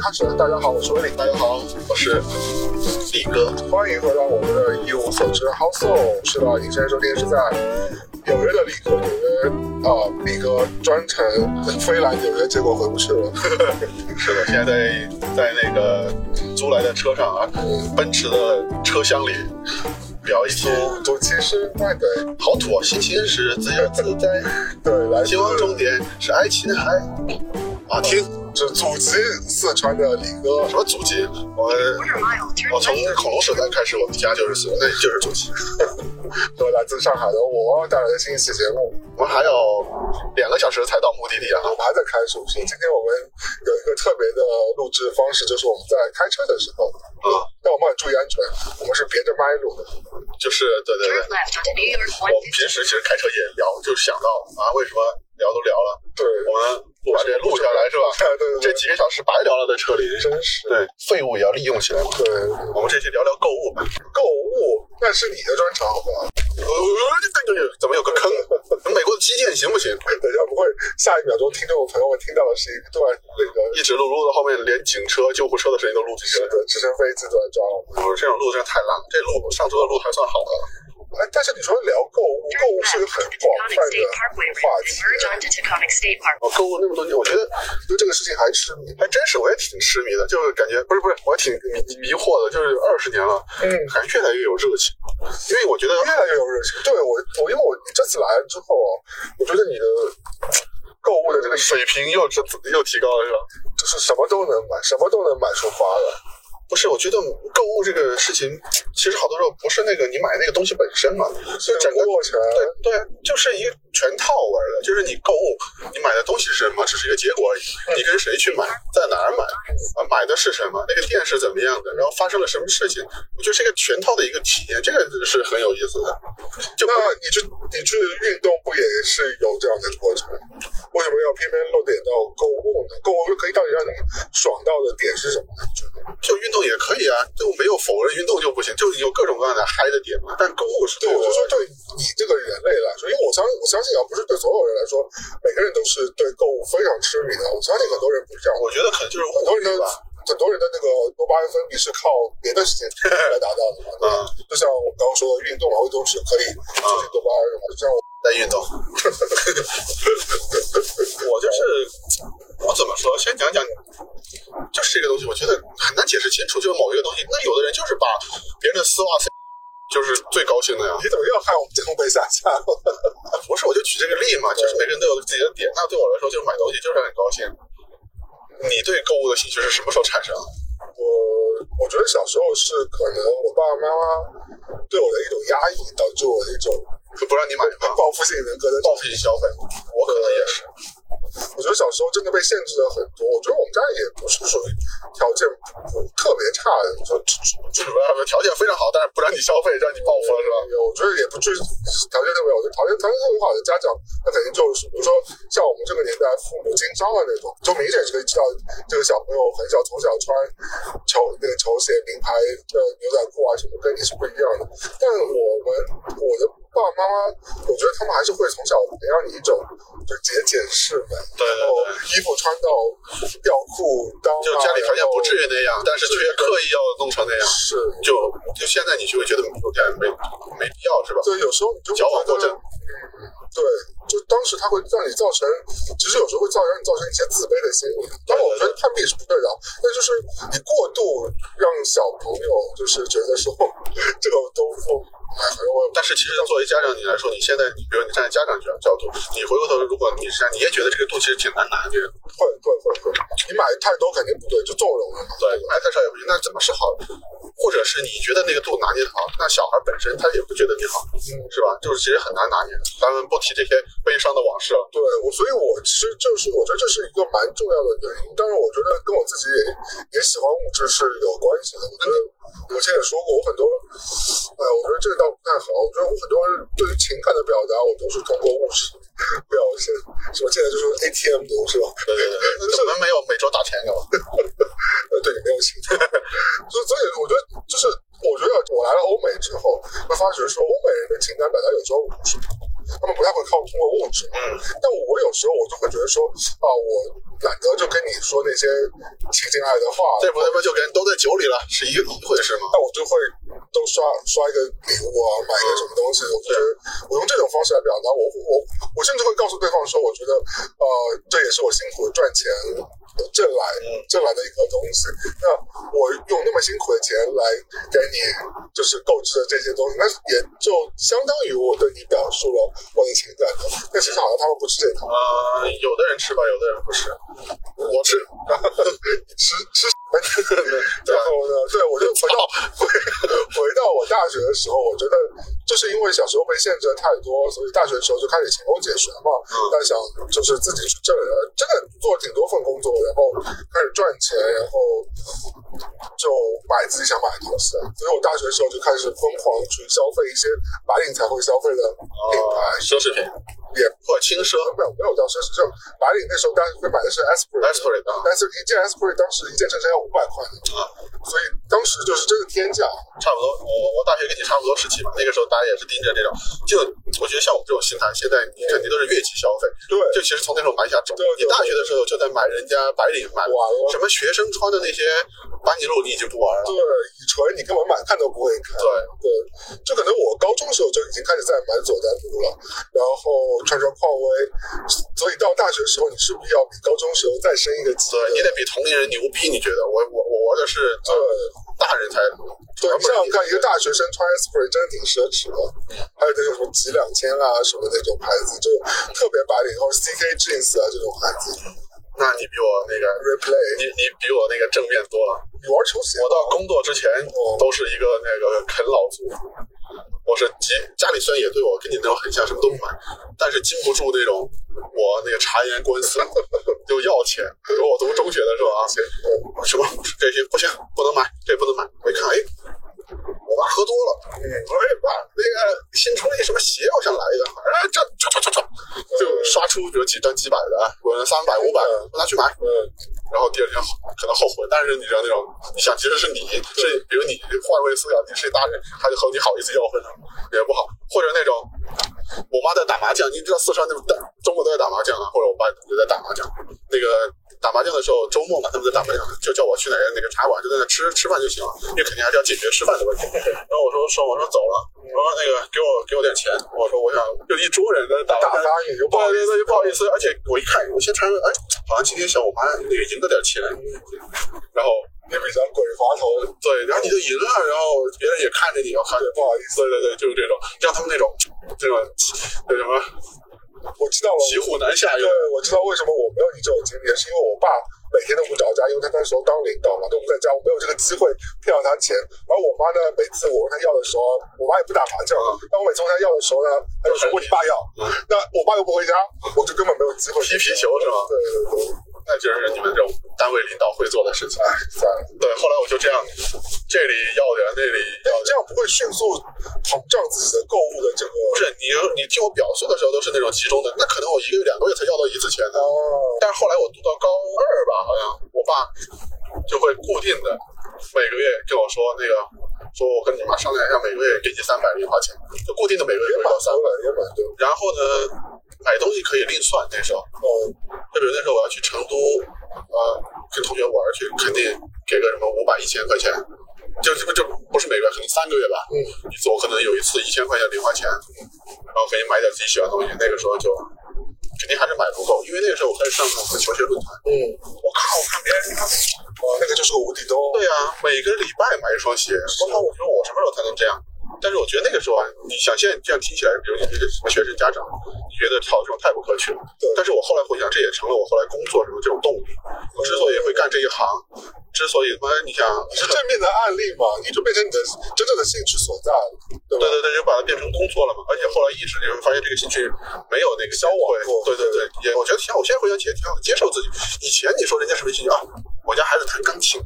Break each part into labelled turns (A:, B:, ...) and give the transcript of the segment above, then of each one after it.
A: 开始了，开始！大家好，我是威利。
B: 大家好，我是力哥。
A: 欢迎回到我们的一无所知 House Soul。是的，您现在收听是在纽约的力哥，纽约啊，力哥专程飞来纽约，结果回不去了。
B: 是的，现在在在那个租来的车上啊，奔驰的车厢里聊一些。
A: 主其实对对，
B: 好土啊！心情是自由自在，
A: 对，来
B: 希望终点是爱琴海。啊，听，
A: 是祖籍四川的李哥。
B: 什么祖籍？我我从恐龙时代开始，我们家就是四，那就是祖籍。
A: 都来自上海的我带来的新一期节目，
B: 我们还有两个小时才到目的地啊，
A: 我们还在开属性。今天我们有一个特别的录制方式，就是我们在开车的时候，
B: 啊，
A: 但我们很注意安全，我们是别着麦录的，
B: 就是对对对。我们平时其实开车也聊，就想到啊，为什么聊都聊了，
A: 对，
B: 我们不把这录下来是吧？
A: 对对，
B: 这几个小时白聊了，在车里，
A: 真是。
B: 对，废物也要利用起来嘛。
A: 对，
B: 我们这期聊聊购物，
A: 购物那是你的专长，好不好？
B: 呃，怎么有个坑？美国的基建行不行？
A: 等一下，不会下一秒钟听众朋友们听到的是一段那个
B: 一直录录到后面，连警车、救护车的声音都录进去了。
A: 对，直升飞机都在抓我们。
B: 不是这种录真的太烂了，这路上周的路还算好的。
A: 哎，但是你说聊购物，购物是个很广泛的话题。
B: 我购物那么多年，我觉得
A: 对这个事情还痴迷，
B: 还真是我也挺痴迷的，就是感觉不是不是，我挺迷迷惑的，就是二十年了，
A: 嗯，
B: 感觉越来越有热情，因为我觉得
A: 越来越有热情。对我，我因为我这次来了之后啊，我觉得你的购物的这个
B: 水平又是又提高了，是吧？
A: 就是什么都能买，什么都能买出花来。
B: 不是，我觉得购物这个事情，其实好多时候不是那个你买那个东西本身嘛，
A: 是
B: 整个
A: 过程。
B: 对对，就是一个全套玩的，就是你购物，你买的东西是什么，只是一个结果而已。你跟谁去买，在哪儿买，啊，买的是什么，那个店是怎么样的，然后发生了什么事情，我觉得是一个全套的一个体验，这个是很有意思的。就
A: 那你去你去运动不也是有这样的过程？为什么要偏偏落点到购物呢？购物可以到底让你爽到的点是什么呢？
B: 就运动也可以啊，就没有否认运动就不行，就有各种各样的嗨的点嘛。但购物是
A: 对我就说，对你这个人类来说，因为我相信我相信啊，不是对所有人来说，每个人都是对购物非常痴迷的。我相信很多人不是这样，
B: 我觉得可能就是
A: 很多人的很多人的那个多巴胺分泌是靠别的事情来达到的嘛。
B: 嗯，
A: 就像我刚刚说的，运动啊，运动是可以促进多巴胺的嘛。就像
B: 在运动，我就是我怎么说？先讲讲，就是这个东西，我觉得很难解释清楚。就是某一个东西，那有的人就是把别人的丝袜塞，就是最高兴的呀。
A: 你怎么又害我们节目被下架了？
B: 不是，我就举这个例嘛，就是每个人都有自己的点。那对我来说，就是买东西就是很高兴。你对购物的兴趣是什么时候产生的？
A: 我我觉得小时候是可能我爸爸妈妈对我的一种压抑，导致我的一种
B: 不让你买嘛，
A: 报复性人格的
B: 报复性消费。我可能也是。
A: 我觉得小时候真的被限制了很多。我觉得我们家也不是属于条件特别差的，就
B: 就条件非常好，但是不让你消费，让你报复了是吧？
A: 我觉得也不至于条件特别好，就条件条件特别好的家长，那肯定就是比如说像我们这个年代父母经商的那种，就明显是可以知道这个小朋友很小从小穿球那个球鞋、名牌的牛仔裤啊什么，跟你是不一样的。但我们我的爸爸妈妈，我觉得他们还是会从小培养你一种就节俭式美。
B: 对对对，
A: 衣服穿到吊裤裆，
B: 就家里条件不至于那样，但是却刻意要弄成那样。
A: 是，
B: 就就现在你就会觉得有点没没必要，是吧？
A: 对，有时候你就
B: 矫枉过正。
A: 对，就当时他会让你造成，其实有时候会造让你造成一些自卑的心理。当然，我觉得攀比是不对的，但就是你过度让小朋友就是觉得说这个都我。
B: 但是其实作为家长你来说，你现在你比如你站在家长角角度，你回过头，如果你是你也觉得这个度其实挺难拿的，
A: 会会会会，你买太多肯定不对，就纵容了。
B: 对，买太少也不行，那怎么是好？或者是你觉得那个度拿捏的好，那小孩本身他也不觉得你好，
A: 嗯，
B: 是吧？就是其实很难拿捏。咱们不提这些悲伤的往事了。
A: 对我，所以我其实就是我觉得这是一个蛮重要的原因。当然，我觉得跟我自己也也喜欢物质是有关系的。我觉得我之前也说过，我很多，哎，我觉得这个倒不太好。我觉得我很多人对于情感的表达，我都是通过物质表现。什么现在就是 ATM 都是吧？
B: 对 对对，怎么没有每周打钱给我？
A: 呃，对你没有情感。所以，所以我觉得就是，我觉得我来了欧美之后，会发觉说，欧美人的情感表达有时候不是，他们不太会靠通过物质。
B: 嗯。
A: 但我有时候我就会觉得说，啊，我懒得就跟你说那些情情爱爱的话，
B: 这不他妈就跟都在酒里了是一一回事吗？
A: 那我就会都刷刷一个礼物啊，买一个什么东西，我就觉得我用这种方式来表达，我我我甚至会告诉对方说，我觉得呃这也是我辛苦赚钱挣来挣来的一个东西，那我用那么辛苦的钱来给你就是购置的这些东西，那也就相当于我对你表述了我的情感的。但其实好像他们不吃这套，
B: 呃，有的人吃吧，有的人不吃，我吃，
A: 吃吃。然后呢，对我就回到回回到我大学的时候，我觉得就是因为小时候被限制的太多，所以大学的时候就开始勤工俭学嘛。但想就是自己去挣，真的做了挺多份工作，然后开始赚钱，然后就买自己想买的东西。所以我大学的时候就开始疯狂去消费一些白领才会消费的品牌，
B: 奢侈品，
A: 也
B: 破轻奢，
A: 没有没有到奢侈，就白领那时候大家会买的是 Esprit，Esprit，但是一件 Esprit 当时一件衬衫要五百块。
B: 啊，
A: 所以当时就是真的天价。
B: 差不多，我我大学跟你差不多时期嘛，那个时候大家也是盯着这种，就我觉得像我们这种心态，现在你肯定都是月级消费，
A: 对，
B: 就其实从那时候买下走。你大学的时候就在买人家白领买什么学生穿的那些班尼路，你已经不玩了。
A: 对，以纯你根本买看都不会看。
B: 对
A: 对，就可能我高中的时候就已经开始在买佐丹奴了，然后穿穿匡威，所以到大学的时候，你是不是要比高中时候再升一个级？
B: 对你得比同龄人牛逼，你觉得？我我我玩的是
A: 对
B: 大人才。
A: 对，你想想看，一个大学生穿 Esprit 真的挺奢侈的，还有那种什么几两千啊什么那种牌子，就特别白领，然后 CK Jeans 啊这种牌子。
B: 那你比我那个
A: Replay，
B: 你你比我那个正面多了。
A: 你玩球鞋？
B: 我到工作之前都是一个那个啃老族。我是家家里虽然也对我跟你那种很像，什么都不买，但是经不住那种我那个察言观色，就要钱。我读中学的时候啊，什么这些不行，不能买，这不能买。我一看，哎，我妈喝多了，我说哎爸，那个新出了一什么鞋，我想来一个，哎这唰唰唰唰，就刷出比如几张几百的，或者三百五百，我拿去买。嗯然后第二天可能后悔，但是你知道那种，你想其实是你是，比如你换位思考，你是大人，他就和你好意思要回来，也不好。或者那种，我妈在打麻将，你知道四川那种打中国都在打麻将啊，或者我爸也在打麻将。那个打麻将的时候，周末嘛，他们在打麻将，就叫我去哪个哪个茶馆，就在那吃吃饭就行了，因为肯定还是要解决吃饭的问题。然后我说说，我说走了，我说那个给我给我点钱，我说我想就一桌人在打
A: 打发你，
B: 对对对，不好意思，而且我一看，我先查，哎，好像今天小我妈那个赢了点钱，然后。
A: 你比较鬼滑头，
B: 对，然后你就赢了，然后别人也看着你，要看着
A: 不好意思，
B: 对对对，就是这种，像他们那种这种那什么，
A: 我知道了，
B: 骑虎难下。
A: 对，我知道为什么我没有你这种经历，是因为我爸每天都不着家，因为他那时候当领导嘛，都不在家，我没有这个机会骗到他钱。而我妈呢，每次我问他要的时候，我妈也不打麻将，但我每次问他要的时候呢，他就说 问你爸要，那我爸又不回家，我就根本没有机会
B: 踢皮球是吗？
A: 对对对。
B: 那就是你们这种单位领导会做的事情。
A: 哎，算了。
B: 对，后来我就这样，这里要点，那里要
A: 这样，不会迅速膨胀自己的购物的这个。
B: 不是你，你听我表述的时候都是那种集中的，那可能我一个月、两个月才要到一次钱的。
A: 哦。
B: 但是后来我读到高二吧，好像我爸就会固定的每个月跟我说那个，说我跟你妈商量一下，每个月给你三百零花钱，就固定的每个月给我三百，
A: 也蛮多。
B: 然后呢，买东西可以另算那时候。
A: 哦。
B: 就比如那时候我要去成都，呃，跟同学玩去，肯定给个什么五百、一千块钱，就这不就不是每个月，可能三个月吧。
A: 嗯。
B: 一次我可能有一次一千块钱零花钱，然后可以买点自己喜欢的东西，那个时候就肯定还是买不够，因为那个时候我开始上那个球鞋论坛。
A: 嗯。
B: 我靠，我看别人，
A: 哇，那个就是个无底洞。
B: 对呀，每个礼拜买一双鞋，我靠，我说我什么时候才能这样？但是我觉得那个时候啊，你想现在这样听起来，比如你这个什么学生家长，你觉得操这种太不可取了。但是我后来回想，这也成了我后来工作什么这种动力。我之所以会干这一行，之所以他妈你想
A: 是正面的案例嘛，你就变成你的真正的兴趣所在了，对
B: 对对对，就把它变成工作了嘛。而且后来一直你会发现这个兴趣没有那个
A: 消亡过。
B: 对对对，也我觉得挺好。我现在回想起来挺好的，接受自己。以前你说人家什么兴趣啊？我家孩子弹钢琴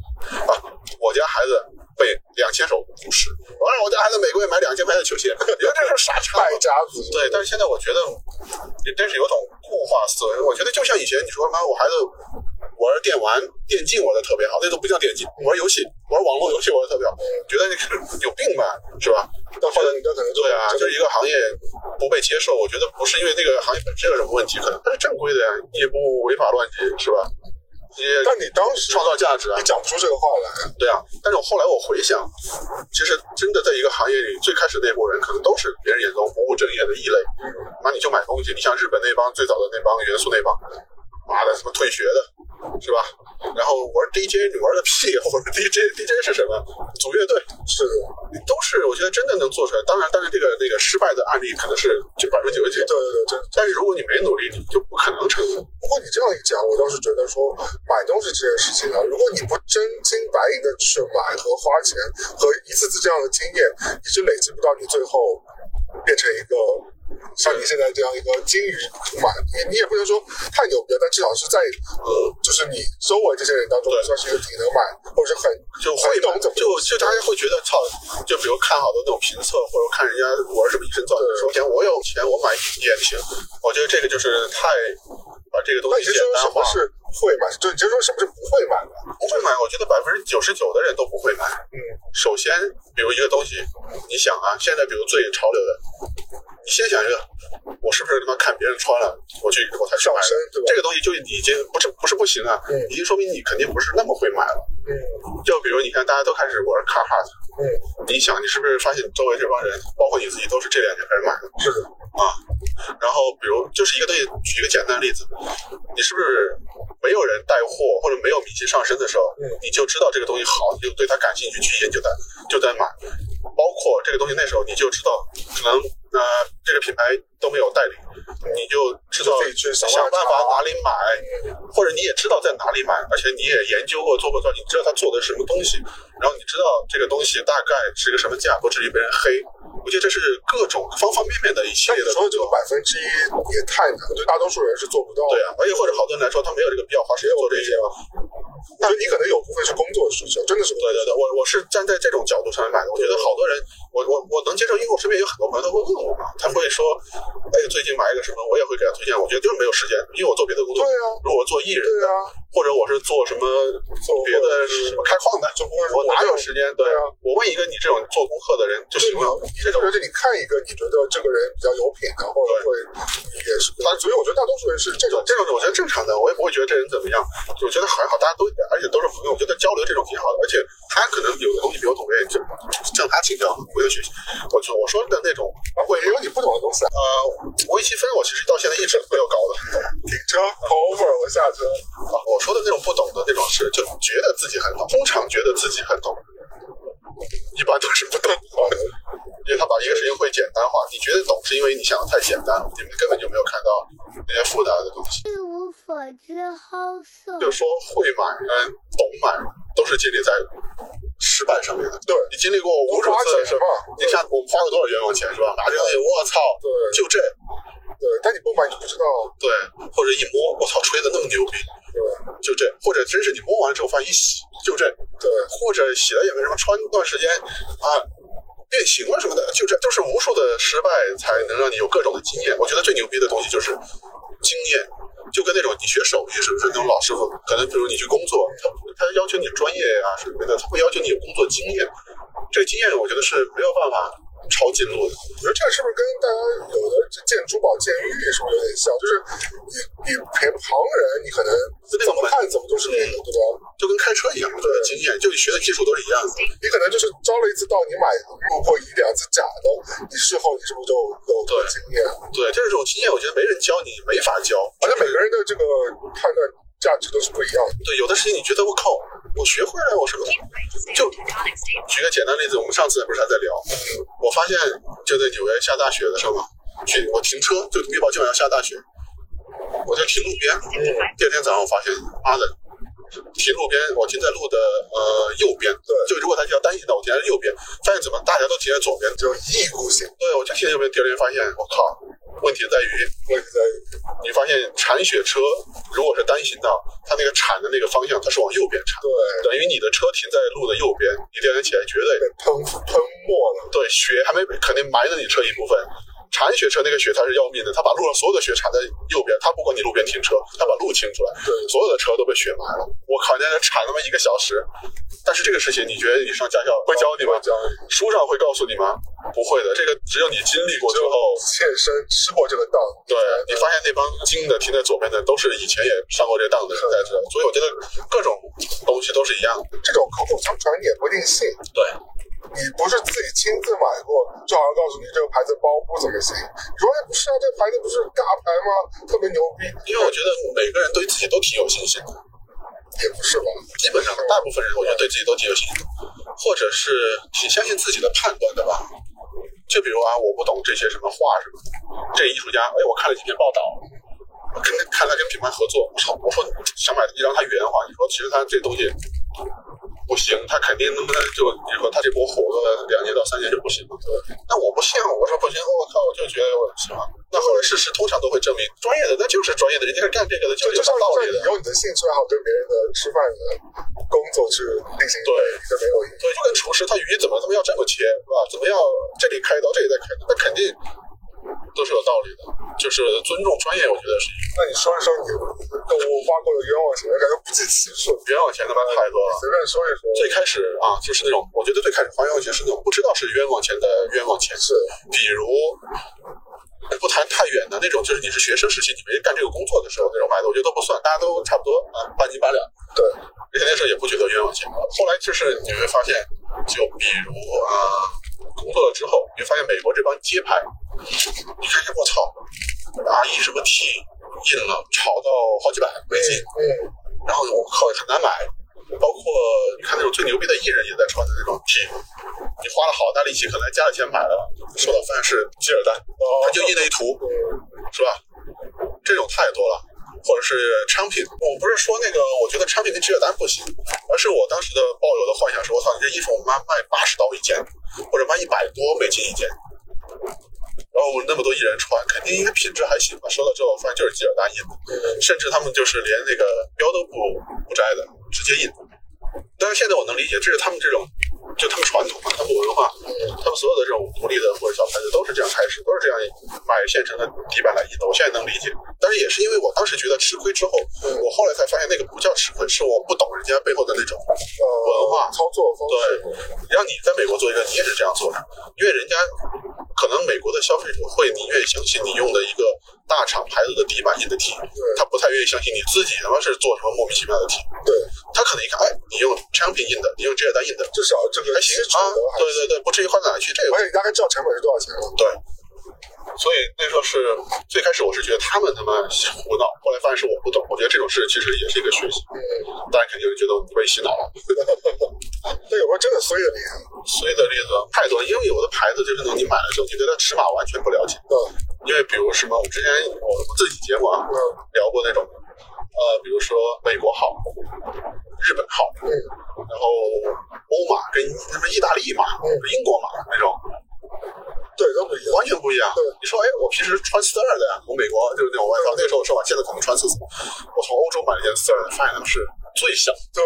B: 啊，我家孩子。背两千首古诗，我让我家孩子每个月买两千块的球鞋，你说这是傻叉。
A: 败家子。
B: 对，但是现在我觉得，真是有种固化思维。我觉得就像以前你说妈，我孩子玩电玩、电竞玩的特别好，那都不叫电竞，玩游戏、玩网络游戏玩的特别好，觉得你有病吧，是吧？
A: 到后来你可能
B: 对啊，就是一个行业不被接受，我觉得不是因为那个行业本身有什么问题，可能它是正规的呀，也不违法乱纪，是吧？一些
A: 但你当时
B: 创造价值啊
A: 你，讲不出这个话来，
B: 对啊。但是我后来我回想，其实真的在一个行业里，最开始那波人可能都是别人眼中不务正业的异类。那你就买东西，你像日本那帮最早的那帮元素那帮，妈的什么退学的，是吧？然后玩 DJ，你玩个屁！我说 DJ，DJ 是什么？组乐队，
A: 是的，
B: 都是我觉得真的能做出来。当然，但是这个那个失败的案例可能是就百分之九十九
A: 对，对对，真
B: 但是如果你没努力，你就不可能成功。
A: 不过你这样一讲，我倒是觉得说买东西这件事情啊，如果你不真金白银的去买和花钱和一次次这样的经验，你是累积不到你最后变成一个像你现在这样一个金鱼图买。你你也不能说太牛逼，但至少是在呃，就是你周围这些人当中，算是一个挺能买，或者是很
B: 就会
A: 懂怎么
B: 就就大家会觉得操，就比如看好多那种评测，或者看人家玩什么一身造型，首先我有钱，我买也行。我觉得这个就是太把这个东西简单化
A: 就说什么。是会买？就你就说什么是不会买的？
B: 不会买，我觉得百分之九十九的人都不会买。
A: 嗯，
B: 首先，比如一个东西，你想啊，现在比如最潮流的，你先想一个，我是不是他妈看别人穿了，我去我才去买的
A: 上身对吧
B: 这个东西就已经不是不是不行啊，
A: 嗯
B: 已经说明你肯定不是那么会买了。
A: 嗯
B: 就比如你看，大家都开始玩 Carhartt，
A: 嗯，
B: 你想，你是不是发现周围这帮人，包括你自己，都是这两年开始买的
A: 是的，
B: 啊？然后，比如就是一个东西，举一个简单的例子，你是不是没有人带货或者没有明星上身的时候，
A: 嗯
B: 你就知道这个东西好，你就对它感兴趣，去研究它，就在买。包括这个东西那时候你就知道，可能呃这个品牌都没有代理，你就知道
A: 想
B: 想办法哪里买，或者你也知道在哪里买，而且你也研究过做过造型，你知道他做的是什么东西，然后你知道这个东西大概是个什么价，不至于被人黑。我觉得这是各种方方面面的一系列的
A: 说这个百分之一也太难了，对大多数人是做不到的。
B: 对啊，而且或者好多人来说，他没有这个必要花时间做这些。
A: 我觉得你可能有部分是工作需求，真的是
B: 对对对，我我是站在这种角度上来买的。我觉得好多人，我我我能接受，因为我身边有很多朋友他会问我嘛，他会说，哎，最近买一个什么，我也会给他推荐。我觉得就是没有时间，因为我做别的工作。
A: 对啊
B: 如果我做艺人，
A: 对啊，
B: 或者我是做什么
A: 做
B: 别的什么开矿的，
A: 就不会说
B: 我哪有时间？对
A: 对啊，
B: 我问一个你这种做功课的人就行了。
A: 这种人就你看一个，你觉得这个人比较有品的，或者会也是他，所以我觉得大多数人是这种。
B: 这种我觉得正常的，我也不会觉得这人怎么样，我觉得还好，大家都而且都是朋友，我觉得交流这种挺好的，而且他可能有的东西比我懂，我也就向他请教，我就学习。我就我说的那种
A: 会因为你不懂的东西啊，
B: 呃，微积分我其实到现在一直没有搞得很懂
A: 停车 over，我下车。
B: 啊。我说的那种不懂的那种是，就觉得自己很懂，通常觉得自己很懂，一般都是不懂的。因为他把一个事情会简单化，你觉得懂是因为你想的太简单了，你们根本就没有看到那些复杂的东西。
C: 一无所知，好色。
B: 就是说会买跟懂买都是建立在失败上面的。
A: 对
B: 你经历过无数次的事
A: 钱嘛，
B: 你看我们花了多少冤枉钱是吧？拿这东西，我操，
A: 对
B: 就这，
A: 对，但你不买你不知道。
B: 对，或者一摸，我操，吹的那么牛逼，
A: 对
B: 就这，或者真是你摸完之后发现一洗就这，
A: 对，
B: 或者洗了也没什么，穿一段时间啊。变形了什么的，就这，就是无数的失败才能让你有各种的经验。我觉得最牛逼的东西就是经验，就跟那种你学手艺是不是那种老师傅，可能比如你去工作，他他要求你专业啊什么的，他会要求你有工作经验。这个经验我觉得是没有办法抄近路的。
A: 我觉得这是不是跟大家有的见珠宝见玉是不是有点像？就是你你陪旁人，你可能怎么看怎么都是那个，对吧？
B: 就跟开车一样，我觉得经验就你学的技术都是一样的。
A: 你可能就是招了一次道，你买路过一两次假的，你事后你是不是就有这个经验？
B: 对，这种经验我觉得没人教你，没法教。
A: 而且每个人的这个判断价值都是不一样的。
B: 对，有的事情你觉得我靠，我学会了，我什么就举个简单例子，我们上次不是还在聊，我发现就在纽约下大雪的时候嘛，去我停车就预报今晚要下大雪，我就停路边。第二天早上我发现，妈的，停路边，我停在路的呃右边，
A: 对
B: 就如果他叫单行道，我停在右边，发现怎么大家都停在左边，
A: 就一意孤行，
B: 对，我就停在右边。第二天发现，我靠，问题在于
A: 问题在于
B: 你发现铲雪车如果是单行道，它那个铲的那个方向它是往右边铲，
A: 对
B: 等于你的车停在路的右边，你第二天起来绝对
A: 喷喷没了。
B: 对雪还没肯定埋了你车一部分。铲雪车那个雪它是要命的，它把路上所有的雪铲在右边，它不管你路边停车，它把路清出来，
A: 对
B: 所有的车都被雪埋了。我靠，那铲那么一个小时，但是这个事情，你觉得你上驾校会教你吗？
A: 教你
B: 书上会告诉你吗？不会的，这个只有你经历过之后，
A: 切身吃过这个当，
B: 对你发现那帮精的停在左边的都是以前也上过这当的人在这，所以我觉得各种东西都是一样的。
A: 这种口口相传你也不一定信。
B: 对，
A: 你不是自己亲自买过，就好像告诉你这个牌子包不怎么行。你说哎不是啊，这个牌子不是大牌吗？特别牛逼，
B: 因为我觉得每个人对自己都挺有信心的，
A: 也不是吧？
B: 基本上大部分人我觉得对自己都挺有信心的，或者是挺相信自己的判断的吧。就比如啊，我不懂这些什么画什么的，这艺术家，哎，我看了几篇报道，我跟看他跟品牌合作，我操，我说想买一张他原画，你说其实他这东西不行，他肯定能不能就你说他这波火个两年到三年就不行了，那我不信，我说不行，我靠，我就觉得我喜欢。那后来事实通常都会证明，专业的那就是专业的，人家是干这个的，就有
A: 就是像
B: 道理的。
A: 有你的兴趣爱好对别人的吃饭的工作去进行
B: 对
A: 这没有意义。
B: 对，就跟厨师，他鱼怎么他妈要这么切，是吧？怎么要这里开刀，这里再开刀，那肯定都是有道理的。就是尊重专业，我觉得是一个。
A: 那你说一说你购物花过的冤枉钱，感觉不计其数。
B: 冤枉钱他妈太多了。
A: 随便说一说。
B: 最开始啊，就是那种，我觉得最开始花冤枉钱是那种不知道是冤枉钱的冤枉钱，
A: 是
B: 比如不谈太远的那种，就是你是学生时期，你没干这个工作的时候那种买的，我觉得都不算，大家都差不多啊，半斤八两。
A: 对，
B: 而且那时候也不觉得冤枉钱。后来就是你会发现，就比如啊，工作了之后，你会发现美国这帮街拍，你看看我操，啊一什么 T 印了，炒到好几百美金，
A: 嗯，
B: 然后我靠很难买。包括你看那种最牛逼的艺人也在穿的那种 T，你花了好大力气，可能加了钱买了，收到发现是吉尔丹，他就印了一图，是吧？这种太多了。或者是昌平，我不是说那个，我觉得昌平跟吉尔丹不行，而是我当时的抱有的幻想是，我操，你这衣服我妈卖八十刀一件，或者卖一百多美金一件，然后那么多艺人穿，肯定应该品质还行吧？收到之后发现就是吉尔丹印的，甚至他们就是连那个标都不不摘的，直接印。但是现在我能理解，这是他们这种，就他们传统嘛，他们文化，他们所有的这种独立的或者小牌子都是这样开始，都是这样买现成的底板来印的。我现在能理解，但是也是因为我当时觉得吃亏之后，我后来才那个不叫吃亏，是我不懂人家背后的那种
A: 呃，
B: 文化
A: 操作方式，
B: 对，让你在美国做一个，你也是这样做的，因为人家可能美国的消费者会宁愿相信你用的一个大厂牌子的底板印的 T，他不太愿意相信你自己他妈是做什么莫名其妙的 T。
A: 对，
B: 他可能一看，哎，你用昌平印的，你用吉尔丹印的，
A: 至少这个
B: 还行啊对对对，不至于花到哪去。这个
A: 而且你大概知道成本是多少钱了。
B: 对，所以那时候是最开始我是觉得他们他妈胡闹，后来发现是我不懂。我觉得这种事其实也是一个学习，
A: 嗯，
B: 大家肯定就觉得我被洗脑了。
A: 但有没有真的衰的厉害？
B: 所以的例子太多了，因为有的牌子就是你买了之后，你对它尺码完全不了解。
A: 嗯
B: 因为比如什么，我之前我自己节目啊
A: 嗯
B: 聊过那种，呃，比如说美国号、日本号，
A: 嗯
B: 然后欧码跟什么意大利码、
A: 嗯
B: 英国码那种，
A: 对，都不一样。
B: 完全不一样
A: 对。
B: 你说，哎，我平时穿四二的呀，从美国就是那种外套，那个时候我说我现在可能穿四四，我从欧洲买了一件四二的，发现他们是最小，
A: 对，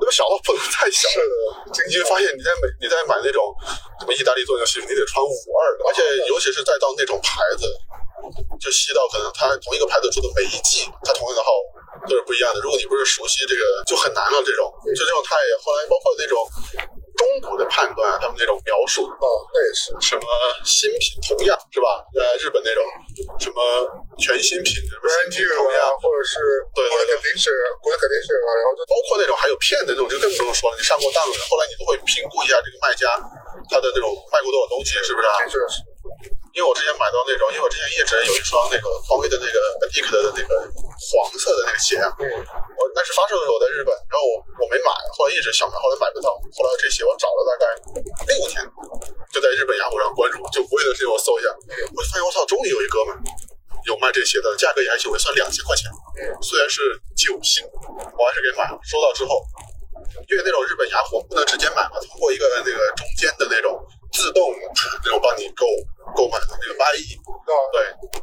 B: 那么小到不能太小。
A: 是的，
B: 你会发现你在美你在买那种什么意大利做那种西服，你得穿五二的，而且尤其是再到那种牌子，就细到可能它同一个牌子出的每一季，它同样的号都是不一样的。如果你不是熟悉这个，就很难了。这种就这种太后来包括那种中古的判断，他们那种描述，
A: 哦，那也是。
B: 什么新品同样是吧？呃，日本那种什么全新品，什么
A: brand
B: 新品同样
A: 啊，，或者是
B: 对对
A: 国内肯定是国内肯定是啊，然后就
B: 包括那种还有骗的那种，就更不用说了。你上过当的，后来你都会评估一下这个卖家他的那种卖过多少东西，是不是啊？
A: 是是
B: 因为我之前买到那种，因为我之前一直有一双那个匡威的那个 Adidas 的那个黄色的那个鞋啊，
A: 嗯
B: 我但是发售的时候我在日本，然后我我没买，后来一直想买，后来买不到，后来这鞋我找了大概六天，就在日本雅虎上关注，就国内的事情我搜一下，我发现我操，终于有一哥们有卖这鞋的，价格也还行，我算两千块钱，虽然是九星，我还是给买了，收到之后。因为那种日本雅虎不能直接买嘛，通过一个那个中间的那种自动那种帮你购购买的那个八一，
A: 啊，
B: 对，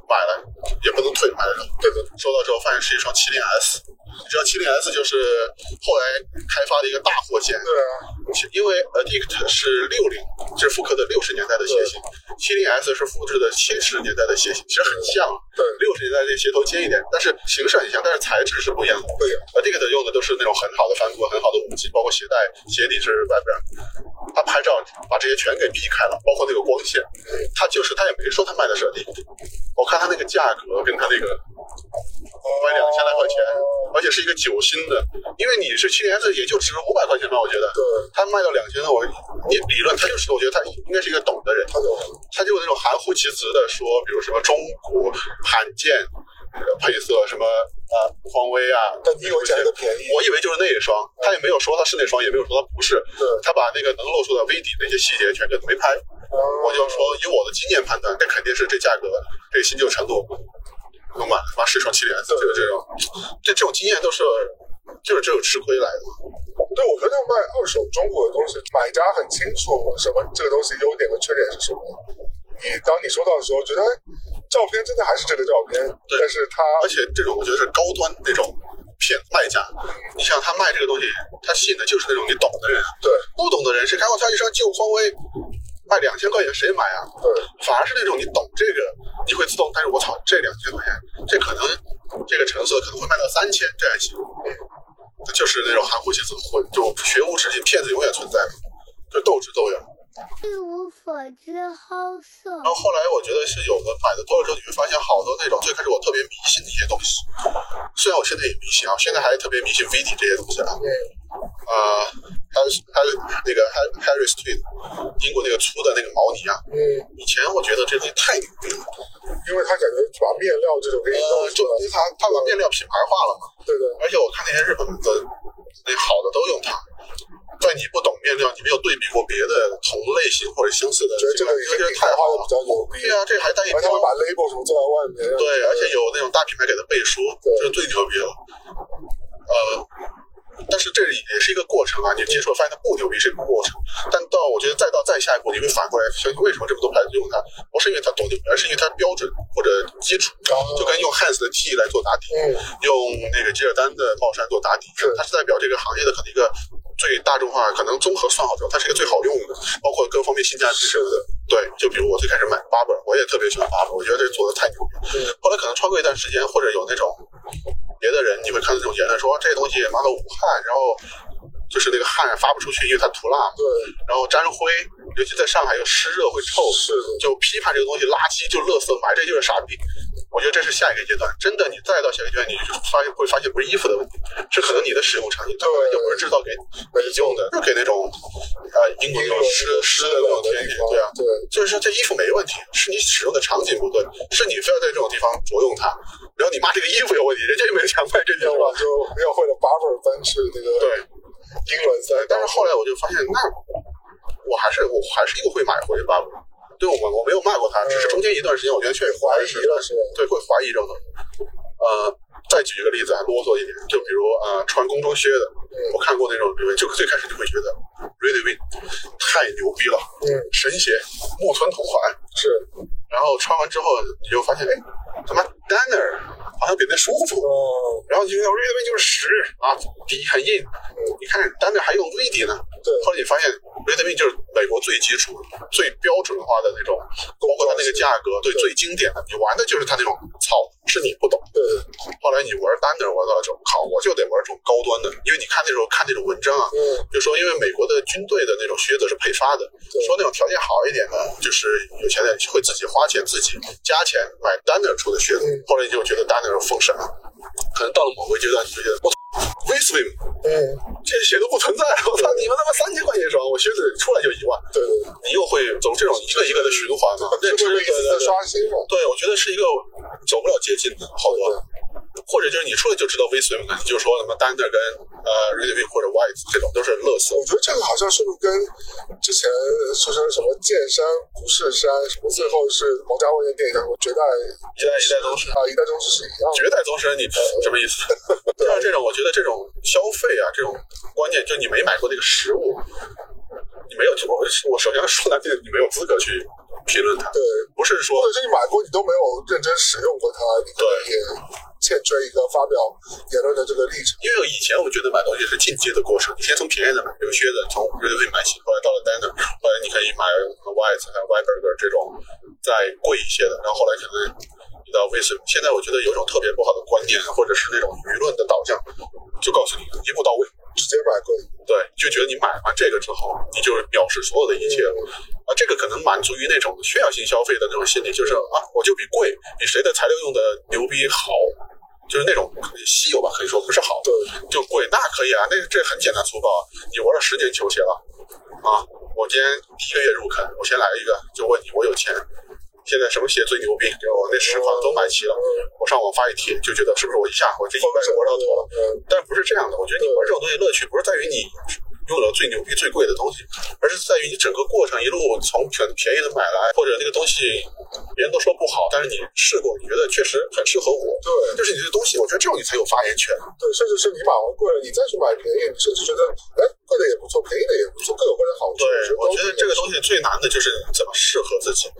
B: 买了也不能退，买了。
A: 对对，
B: 收到之后发现是一双七零 S，你知道七零 S 就是后来开发的一个大货件，
A: 对啊，
B: 因为 Addict 是六零，这是复刻的六十年代的鞋型，七零 S 是复制的七十年代的鞋型，其实很像，
A: 对。
B: 六十年代这鞋头尖一点，但是形式很像，但是材质是不一样的。
A: 对。
B: Addict 用的都是那种很好的帆布、很好的五金包括鞋带、鞋底是外边，他拍照把这些全给避开了，包括那个光线，他就是他也没说他卖的是 Addict，我看他那个价格跟他那个卖两千来块钱，而且是一个九星的，因为你是七零 S 也就值五百块钱吧，我觉得。
A: 对，
B: 他卖到两千的，我你理论他就是，我觉得他应该是一个懂的人，
A: 他就
B: 他就有那种含糊其辞的说，比如什么中古罕见呃配色什么呃匡威啊，
A: 但你以为捡的便宜，
B: 我以为就是那一双，他也没有说他是那双，也没有说他不是，
A: 对，
B: 他把那个能露出的 V 底那些细节全给没拍，我就说以我的经验判断，这肯定是这价格这新旧程度能买买十双七零 S，这个这种这这种经验都是就是只有吃亏来的。
A: 对，我觉得卖二手中国的东西，买家很清楚什么这个东西优点和缺点是什么。你当你收到的时候，觉得哎照片真的还是这个照片，
B: 对
A: 但是它
B: 而且这种我觉得是高端那种骗卖家。你像他卖这个东西，他吸引的就是那种你懂的人，
A: 对
B: 不懂的人是看过他一双旧匡威卖两千块钱，谁买啊？
A: 对
B: 反而是那种你懂这个，你会自动，但是我操，这两千块钱，这可能这个成色可能会卖到三千，这还行。嗯就是那种含糊其辞，混就学无止境，骗子永远存在，就斗智斗勇。
C: 一无所知好色。
B: 然后后来我觉得是有的买的多了之后，你会发现好多那种最开始我特别迷信的一些东西，虽然我现在也迷信啊，现在还特别迷信 V 底这些东西啊。
A: 嗯
B: 呃，还有还有那个 Harris Tweed 英国那个粗的那个毛呢啊，
A: 嗯，
B: 以前我觉得这东西太牛逼了，
A: 因为他感觉把面料这种给你弄
B: 呃，就他他把面料品牌化了嘛，
A: 对对
B: 而且我看那些日本的那好的都用它。在你不懂面料，你没有对比过别的同类型或者相似的
A: 觉得这个已
B: 这个
A: 经品牌化的比较牛逼
B: 对，啊，这还带一
A: 会把 label 什么做在外面，
B: 对，而且有那种大品牌给他背书，这是最牛逼了。呃，但是这也是一个过程啊，你接触发现它不牛逼是一个过程，但到我觉得再到再下一步，你会反过来相信为什么这么多牌子用它，不是因为它多牛逼，而是因为它标准或者基础，就跟用 Hans 的 T 来做打底，
A: 嗯，
B: 用那个吉尔丹的帽衫做打底
A: 是，
B: 它是代表这个行业的可能一个最大众化，可能综合算好之后，它是一个最好用的，包括各方面性价比什么的。对，就比如我最开始买 Barber，我也特别喜欢 Barber，我觉得这做的太牛逼。
A: 嗯
B: 后来可能穿过一段时间，或者有那种别的人，你会看到这种言论说这东西妈的武汉，然后就是那个汗发不出去，因为它涂蜡嘛，
A: 对，
B: 然后沾灰，尤其在上海又湿热会臭，
A: 是的，
B: 就批判这个东西垃圾就垃圾买，这就是傻逼。我觉得这是下一个阶段，真的，你再到下一个阶段，你就发现会发现不是衣服的问题，是可能你的使用场景，它本来就不是制造给你用的，就给那种呃英国那种湿湿的那种天气，对啊，
A: 对，
B: 就是说这衣服没问题，是你使用的场景不对，是你非要在这种地方着用它，然后你骂这个衣服有问题，人家也没想卖这件是吧？
A: 就要会了驰那个
B: 对，
A: 英伦三，
B: 但是后来我就发现，那我还是我还是又会买回吧。对我我没有骂过他，只是中间一段时间，我觉得确实
A: 怀疑了是吧？
B: 对，会怀疑这种东西。呃，再举一个例子啊，啰嗦一点，就比如呃，穿工装靴的，我看过那种，就最开始就会觉得 Really Win 太牛逼了，
A: 嗯，
B: 神鞋，木村同款，
A: 是，
B: 然后穿完之后你就发现，哎，他妈 Danner 好像比那舒服，
A: 嗯，
B: 然后你就 Really Win 就是屎啊，底很硬，你看 Danner 还用 V 底呢，
A: 对，
B: 后来你发现 Red Wing 就是美国最基础、最标准化的那种，包括它那个价格，对，最经典的。你玩的就是它那种操，是你不懂。
A: 对，
B: 后来你玩单的玩到这种，靠，我就得玩这种高端的，因为你看那时候看那种文章啊，
A: 嗯，
B: 就说因为美国的军队的那种靴子是配发的，说那种条件好一点的，就是有钱人会自己花钱自己加钱买单的出的靴子。后来你就觉得单的封神了，可能到了某个阶段你就觉得我。V s w i m
A: 嗯，
B: 这些鞋都不存在，我操！你们他妈三千块钱一双，我鞋子出来就一万，
A: 对，
B: 你又会走这种一个一个的循环嘛？认知
A: 这不是一个的
B: 对
A: 刷新嘛？
B: 对，我觉得是一个走不了捷径的，好多。或者就是你出来就知道 V swim，你就说什么 Dander 跟呃 Red Wing 或者 White 这种都是乐色。
A: 我觉得这个好像是不是跟之前说成什么剑山不是山，什么最后是王家卫的电影叫什么绝代
B: 一代一代宗师，
A: 啊一代宗师是一样的。
B: 绝代宗师，你什么意思？像这种，我觉得这种消费啊，这种观念，就你没买过那个实物，你没有我我首先说难听，你没有资格去评论它，
A: 对，
B: 不是说
A: 或者是你买过你都没有认真使用过它，你可能也欠缺一个发表言论的这个历程。
B: 因为以前我们觉得买东西是进阶的过程，你先从便宜的买，比如靴子从 Readway 买起，后来到了 Danner，后来你可以买 White 还有 Weiberger 这种再贵一些的，然后后来可能你到 Wisdom。现在我觉得有一种特别不好的观念，或者是那种舆论的导向，就告诉你一步到位，
A: 直接买贵，
B: 对，就觉得你买完这个之后，你就藐视所有的一切了。啊，这个可能满足于那种炫耀性消费的那种心理，就是啊，我就比贵，比谁的材料用的牛逼好，就是那种稀有吧，可以说不是好，
A: 对，
B: 就贵，那可以啊，那这很简单粗暴。你玩了十年球鞋了，啊，我今天第一个月入坑，我先来一个，就问你，我有钱，现在什么鞋最牛逼？我那十款都买齐了，我上网发一帖，就觉得是不是我一下我这一百我到头了？但不是这样的，我觉得你玩这种东西乐趣不是在于你用了最牛逼、最贵的东西，而是在于你整个过程一路从便便宜的买来，或者那个东西别人都说不好，但是你试过，你觉得确实很适合我，
A: 对
B: 就是你这东西，我觉得这种你才有发言权。
A: 对，甚至是你买完贵了，你再去买便宜，你甚至觉得哎贵的也不错，便宜的也不错，各有各的好处。
B: 对，我觉得这个东西最难的就是怎么适合自己，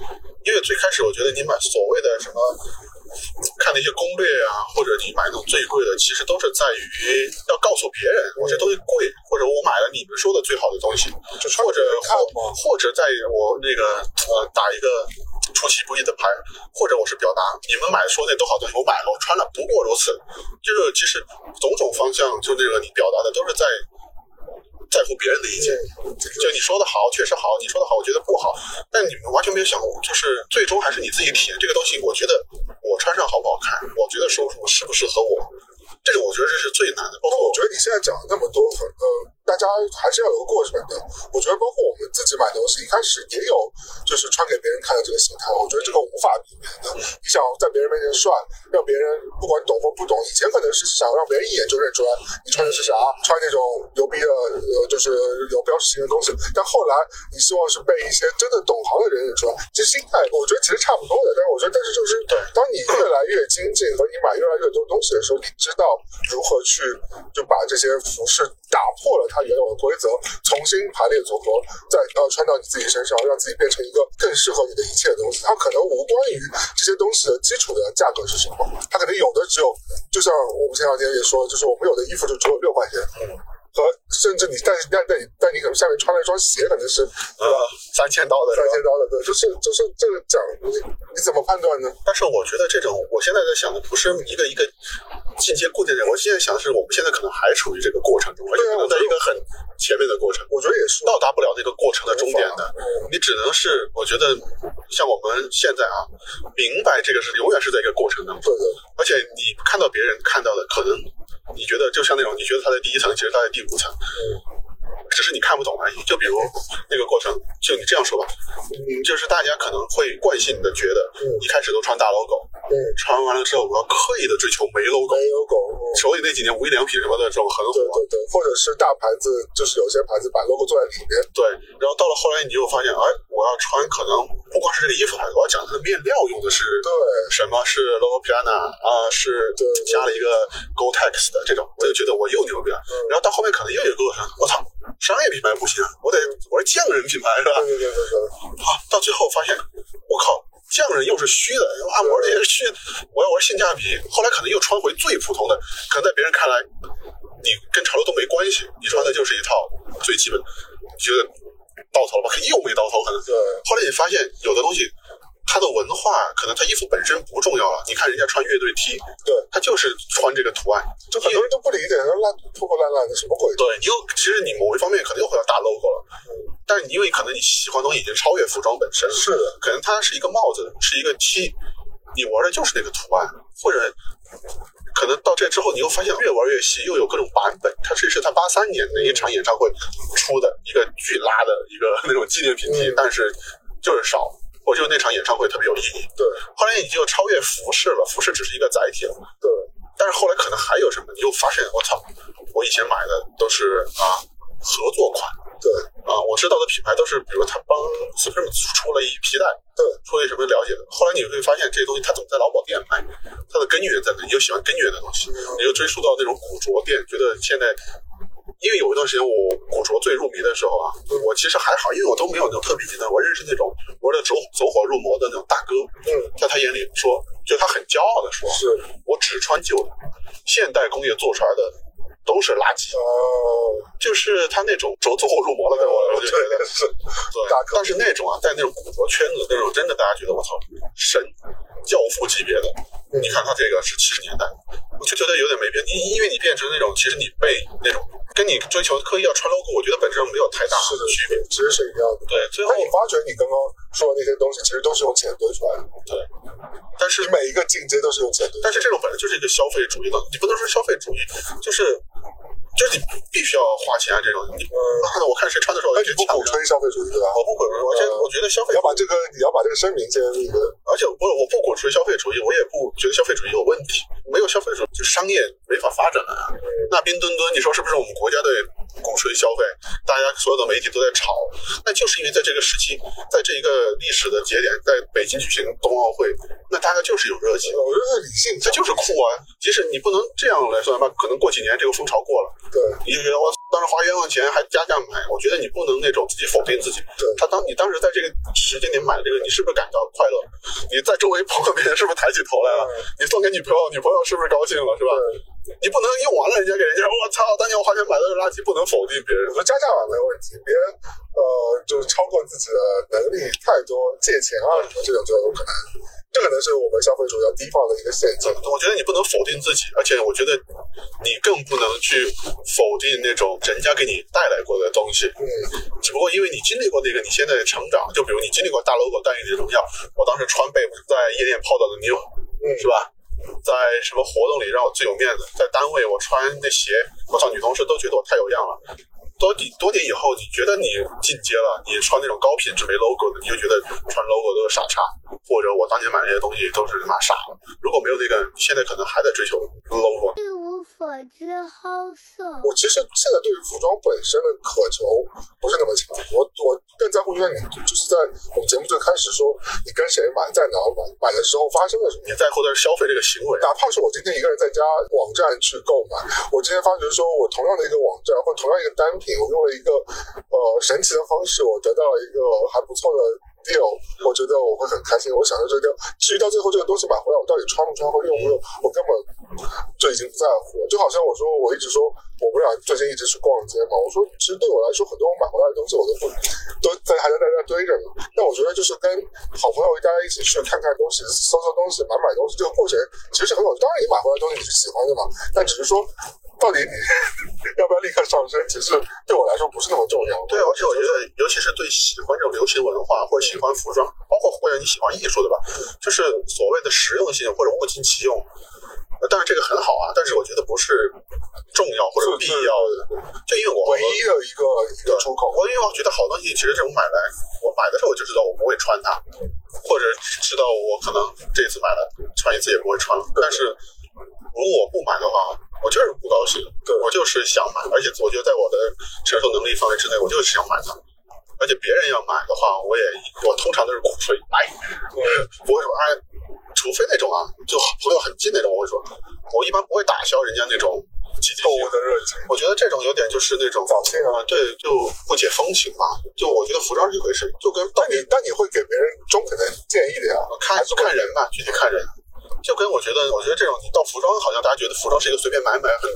B: 因为最开始我觉得你买所谓的什么。看那些攻略啊，或者你买那种最贵的，其实都是在于要告诉别人我这东西贵，或者我买了你们说的最好的东西，或者或或者在我那个呃打一个出其不意的牌，或者我是表达你们买说那都好东西，我买了我穿了，不过如此。就是其实种种方向，就那个你表达的都是在在乎别人的意见。就你说的好，确实好；你说的好，我觉得不好。但你们完全没有想过，就是最终还是你自己体验这个东西。我觉得我穿上好不好看，我觉得舒服，适不适合我，这个我觉得这是最难的。包括
A: 我觉得你现在讲了那么多，很呃，大家还是要有个过程的。我觉得包括我们自己买东西，一开始也有就是穿给别人看的这个心态，我觉得这个无法避免的。你想在别人面前帅，让别人不管懂或不懂，以前可能是想让别人一眼就认出来你穿的是啥，穿那种牛逼的呃，就是有标识性的东西。但后来你希望是被一些真的懂行的人认出来，其实心态我觉得其实差不多的。但是我觉得，但是就是当你越来越精进和你买越来越多东西的时候，你知道如何去就把这些服饰打破了它原有的规则，重新排列组合，再呃穿到你自己身上，让自己变成一个更适合你的一切的东西。它可能无关于这些东西的基础的价格是什么，它可能有的只有，就像我们前两天也说，就是我们有的衣服就只有六块钱。和甚至你，但是但但你但你可能下面穿了一双鞋，可能是
B: 呃三千刀的
A: 三千刀的，对，就是就是这个讲你你怎么判断呢？
B: 但是我觉得这种，我现在在想的不是一个一个进阶固定点，我现在想的是我们现在可能还处于这个过程中，而且可能在一个很前面的过程，
A: 我觉得也是，
B: 到达不了那个过程的终点的。
A: 嗯，
B: 你只能是，我觉得像我们现在啊，明白这个是永远是在一个过程当中，
A: 对对，
B: 而且你看到别人看到的，可能你觉得就像那种，你觉得他在第一层，其实他在第五层，只是你看不懂而已。就比如那个过程，就你这样说吧，嗯，就是大家可能会惯性的觉得，一开始都穿大 logo，
A: 嗯，
B: 穿完了之后，我要刻意的追求没 logo，
A: 没有狗，嗯
B: 手里那几年无印良品什么的这种很火，
A: 对对，或者是大牌子，就是有些牌子把 logo 做在里面，
B: 对，然后到了后来，你就发现，哎，我要穿可能不光是这个衣服，我要讲它的面料用的是
A: 对
B: 什么是 logo piana 啊，是
A: 对
B: 加了一个 Gore-Tex 的这种，我就觉得我又牛逼了。然后到后面可能又有个过程，我操，商业品牌不行啊，我得我是匠人品牌是吧？
A: 对对对对对，
B: 啊，到最后发现，我靠，匠人又是虚的，啊，我这些虚，我要玩性价比。后来可能又穿回最普通的，可能在别人看来，你跟潮流都没关系，你穿的就是一套最基本觉得到头了吧？可又没到头，可能。
A: 对
B: 后来你发现有的东西，它的文化可能它衣服本身不重要了。你看人家穿乐队 T，
A: 对，
B: 他就是穿这个图案，
A: 就很多人都不理解，说烂破破烂烂的什么鬼？
B: 对你又其实你某一方面可能又回到大 logo 了，但是你因为可能你喜欢的东西已经超越服装本身，
A: 是的，
B: 可能它是一个帽子，是一个 T，你玩的就是那个图案，或者可能到这之后，你又发现越玩越细，又有各种版本。它这是他八三年的一场演唱会出的一个巨拉的一个那种纪念品 T，、
A: 嗯
B: 但是就是少。我就那场演唱会特别有意义。
A: 对
B: 后来你就超越服饰了，服饰只是一个载体了。
A: 对，
B: 但是后来可能还有什么，你又发现我操，我以前买的都是啊合作款
A: 对
B: 啊，我知道的品牌都是，比如他帮 Supreme 出了一皮带，
A: 对
B: 出了一什么了解的。后来你会发现这些东西它总在劳保店卖，它的根源在哪？你就喜欢根源的东西，你就追溯到那种古着店，觉得现在因为有一段时间我古着最入迷的时候啊，我其实还好，因为我都没有那种特别极端，我认识那种玩的走走火入魔的那种大哥，
A: 嗯，
B: 在他眼里说，就他很骄傲的说，
A: 是。
B: 我只穿旧的，现代工业做出来的都是垃圾，
A: 哦，
B: 就是他那种走走火入魔了，对我我觉得
A: 对是
B: 对但是那种啊，在那种古着圈子那种，真的大家觉得我操神教父级别的，
A: 嗯
B: 你看他这个是七十年代，我就觉得有点没变，你因为你变成那种，其实你被那种跟你追求刻意要穿 logo，我觉得本质上没有太大
A: 是的，
B: 区别。
A: 其实是一样的。
B: 对，最后
A: 但你发觉你刚刚说的那些东西，其实都是用钱堆出来的，
B: 对，但是
A: 你每一个进阶都是用钱堆。
B: 但是这种本来就是一个消费主义的，你不能说消费主义，就是 Thank you. 就是你必须要花钱啊，这种你妈的，我看谁穿的时候，我
A: 那你不鼓吹消费主义对吧？
B: 我不鼓吹，而且我觉得消费
A: 你要把这个，你要把这个声明先那个，
B: 而且不，我不鼓吹消费主义，我也不觉得消费主义有问题。没有消费主义，就商业没法发展了啊。那冰墩墩，你说是不是我们国家的鼓吹消费？大家所有的媒体都在炒，那就是因为在这个时期，在这一个历史的节点，在北京举行冬奥会，那大家就是有热情，
A: 我觉得理性
B: 这就是酷啊。即使你不能这样来算吧，可能过几年这个风潮过了，
A: 对
B: 你就觉得我当时花冤枉钱还加价买，我觉得你不能那种自己否定自己。
A: 对
B: 他当你当时在这个时间点买的这个，你是不是感到快乐？你在周围朋友面前是不是抬起头来了？你送给女朋友，女朋友是不是高兴了？是吧？你不能用完了人家给人家，我操，当年我花钱买的垃圾，不能否定别人
A: 我。说加价买没有问题，别人呃就是超过自己的能力太多，借钱啊什么这种就有可能，这可能是我们消费主义要提防的一个陷阱。
B: 我觉得你不能否定自己，而且我觉得你更不能去否定那种人家给你带来过的东西。
A: 嗯，
B: 只不过因为你经历过那个，你现在的成长，就比如你经历过大 logo 带给你的荣耀，我当时穿被在夜店泡到的妞，
A: 嗯
B: 是吧？在什么活动里让我最有面子，在单位我穿那鞋，我操，女同事都觉得我太有样了。多年多年以后，你觉得你进阶了，你穿那种高品质没 logo 的，你就觉得穿 logo 都是傻叉，或者我当年买那些东西都是他妈傻了。如果没有那个，现在可能还在追求 logo。
C: 一无所知好色。
A: 我其实现在对于服装本身的渴求不是那么强，我我更在乎于你就是在我们节目最开始说你跟谁买，在哪儿买，买的时候发生了什么。
B: 你在乎的是消费这个行为，
A: 哪怕是我今天一个人在家网站去购买，我今天发觉说我同样的一个网站或同样一个单品，我用了一个呃神奇的方式，我得到了一个还不错的 deal，我觉得我会很开心，我享受这个 deal。至于到最后这个东西买回来，我到底穿不穿或用不用，我根本就已经不在乎了。就好像我说我一直说我们俩最近一直去逛街嘛，我说其实对我来说，很多我买回来的东西我都不都在还在在那堆着呢。但我觉得就是跟好朋友大家一起去看看东西、搜搜东西、买买东西，这个过程其实是很有。当然，你买回来的东西你是喜欢的嘛，但只是说到底你 要不要立刻上身，其实对我来说不是那么重要。
B: 对，而且我觉得，尤其是对喜欢这种流行文化或者喜欢服装，包括或者你喜欢艺术的吧，就是所谓的实用性或者物尽其用。呃当然这个很好啊，但是我觉得不是重要或者必要的。就因为我
A: 唯一的一个一个出口。
B: 我因为我觉得好东西，其实这种买来，我买的时候我就知道我不会穿它，或者知道我可能这次买了穿一次也不会穿了。但是如果我不买的话，我就是不高兴，
A: 对
B: 我就是想买，而且我觉得在我的承受能力范围之内，我就是想买它。而且别人要买的话，我也我通常都是鼓吹买，不会说哎，除非那种啊，就朋友很近那种，我会说，我一般不会打消人家那种
A: 购物的热情，
B: 我觉得这种有点就是那种
A: 早庆啊
B: 啊，对，就不解风情嘛。就我觉得服装是一回事，就跟
A: 但你但你会给别人中肯的建议的呀。
B: 看看人吧，具体看人。就跟我觉得，我觉得这种你到服装，好像大家觉得服装是一个随便买买很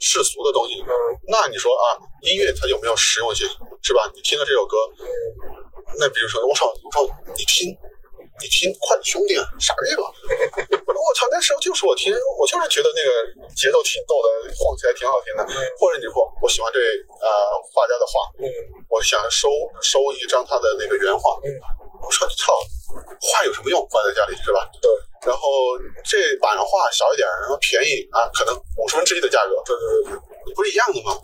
B: 世俗的东西。
A: 嗯
B: 那你说啊，音乐它有没有实用性，是吧？你听了这首歌，那比如说我操，我操，你听，你听快点兄弟啊，傻逼吧？我操，那时候就是我听，我就是觉得那个节奏挺逗的，晃起来挺好听的。或者你说我喜欢这呃画家的画，
A: 嗯
B: 我想收收一张他的那个原画。
A: 嗯
B: 我说你操，画有什么用？放在家里是吧？
A: 对
B: 然后这版画小一点，然后便宜啊，可能五十分之一的价格，对
A: 对对对，
B: 不是一样的吗？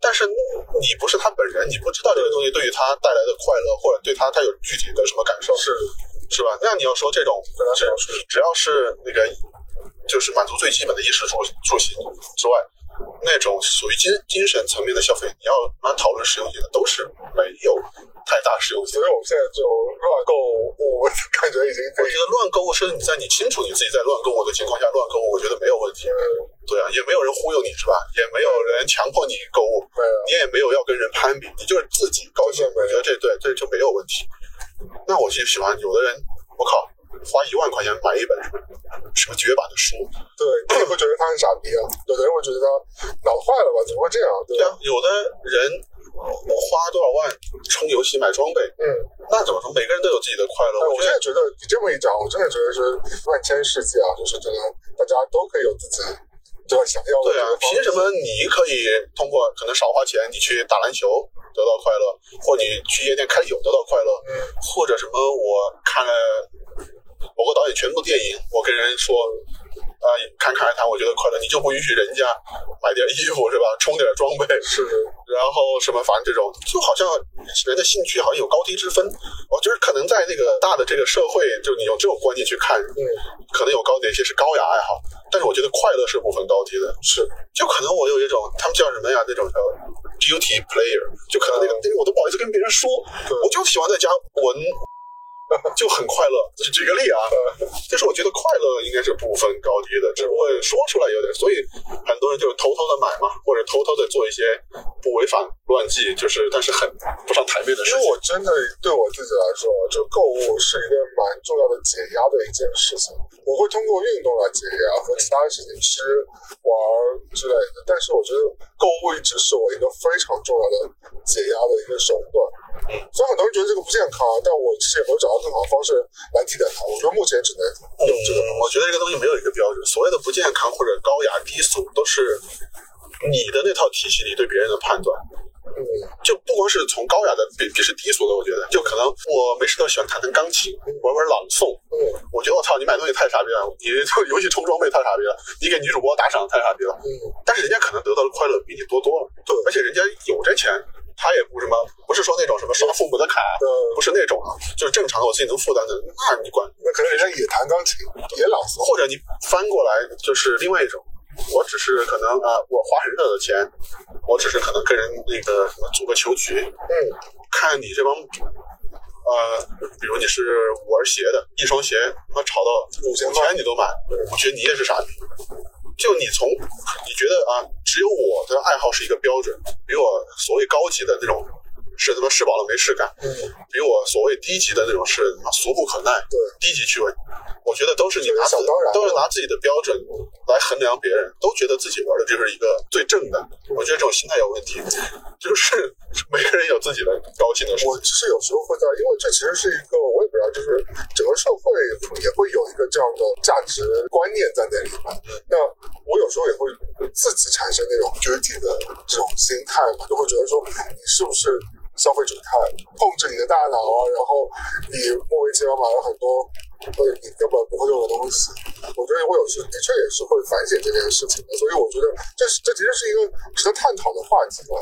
B: 但是你不是他本人，你不知道这个东西对于他带来的快乐，或者对他他有具体的什么感受，
A: 是
B: 是吧？那你要说这种，只只要是那个，就是满足最基本的衣食住住行之外，那种属于精精神层面的消费，你要拿讨论实用性的，都是没有太大实用性
A: 所。以我们现在就乱购物，我感觉已经
B: 我觉得乱购物是你在你清楚你自己在乱购物的情况下乱购物，我觉得没有问题。对啊，也没有人忽悠你是吧？也没有人强迫你购物，你也没有要跟人攀比，你就是自己高兴。我觉得这对这就没有问题。那我就喜欢有的人，我靠，花一万块钱买一本什么绝版的书，
A: 对，你也会觉得他很傻逼啊。有的人会觉得他脑子坏了吧？怎么会这样？对
B: 啊，有的人我花多少万充游戏买装备，
A: 嗯，
B: 那怎么说？每个人都有自己的快乐。
A: 哎，我
B: 我
A: 现在觉得你这么一讲，我真的觉得是万千世界啊，就是真的，大家都可以有自己对想要的
B: 对啊凭什么你可以通过可能少花钱，你去打篮球得到快乐，或你去夜店开酒得到快乐，
A: 嗯
B: 或者什么我看了某个导演全部电影，我跟人说。啊、侃侃而谈，我觉得快乐，你就不允许人家买点衣服是吧？充点装备，
A: 是，
B: 然后什么，反正这种就好像人的兴趣好像有高低之分。我觉得可能在那个大的这个社会，就你用这种观念去看，
A: 嗯，
B: 可能有高哪些是高雅爱好，但是我觉得快乐是不分高低的。
A: 是
B: 就可能我有一种他们叫什么呀？那种叫 beauty player，就可能那个，因为我都不好意思跟别人说，我就喜欢在家闻。就很快乐，就举个例啊，就是我觉得快乐应该是不分高低的，只不过说出来有点，所以很多人就偷偷的买嘛，或者偷偷的做一些不违反乱纪，就是但是很不上台面的事情。
A: 因为我真的对我自己来说，就购物是一个蛮重要的解压的一件事情。我会通过运动来解压和其他事情吃、玩之类的，但是我觉得购物一直是我一个非常重要的解压的一个手段。虽然很多人觉得这个不健康，但我其实也没有找到更好的方式来替代它。我觉得目前只能用这个。
B: 嗯，我觉得这个东西没有一个标准，所谓的不健康或者高雅低俗，都是你的那套体系里对别人的判断。
A: 嗯，
B: 就不光是从高雅的比比是低俗的，我觉得就可能我没事都喜欢弹弹钢琴，玩玩朗诵。
A: 嗯，
B: 我觉得我操，你买东西太傻逼了，你就游戏充装备太傻逼了，你给女主播打赏太傻逼了。
A: 嗯，
B: 但是人家可能得到的快乐比你多多了，
A: 对
B: 而且人家有这钱，他也不什么，不是说那种什么刷父母的卡，
A: 呃，
B: 不是那种啊，就是正常的我自己能负担的，那你管
A: 那可能人家也弹钢琴，也朗诵。
B: 或者你翻过来就是另外一种，我只是可能啊、我花很热的钱，我只是可能跟人那个什么组个球局，
A: 嗯，
B: 看你这帮。呃，比如你是玩鞋的，一双鞋他妈炒到五千块你都买，我觉得你也是傻逼。就你从你觉得啊，只有我的爱好是一个标准，比我所谓高级的那种是他妈吃饱了没事干，
A: 嗯，
B: 比我所谓低级的那种是他妈俗不可耐，
A: 对，
B: 低级趣味，我觉得都是你拿自都是拿自己的标准来衡量别人，都觉得自己玩的就是一个最正的。我觉得这种心态有问题，就是每个人有自己的高兴的事情。
A: 我其实有时候会在，因为这其实是一个我就是整个社会也会有一个这样的价值观念在那里嘛。那我有时候也会自己产生那种绝地的这种心态嘛，就会觉得说你是不是消费者太，控制你的大脑啊，然后你莫名其妙买了很多呃你根本不会用的东西。我觉得我有时的确也是会反省这件事情的，所以我觉得这是这其实是一个值得探讨的话题嘛。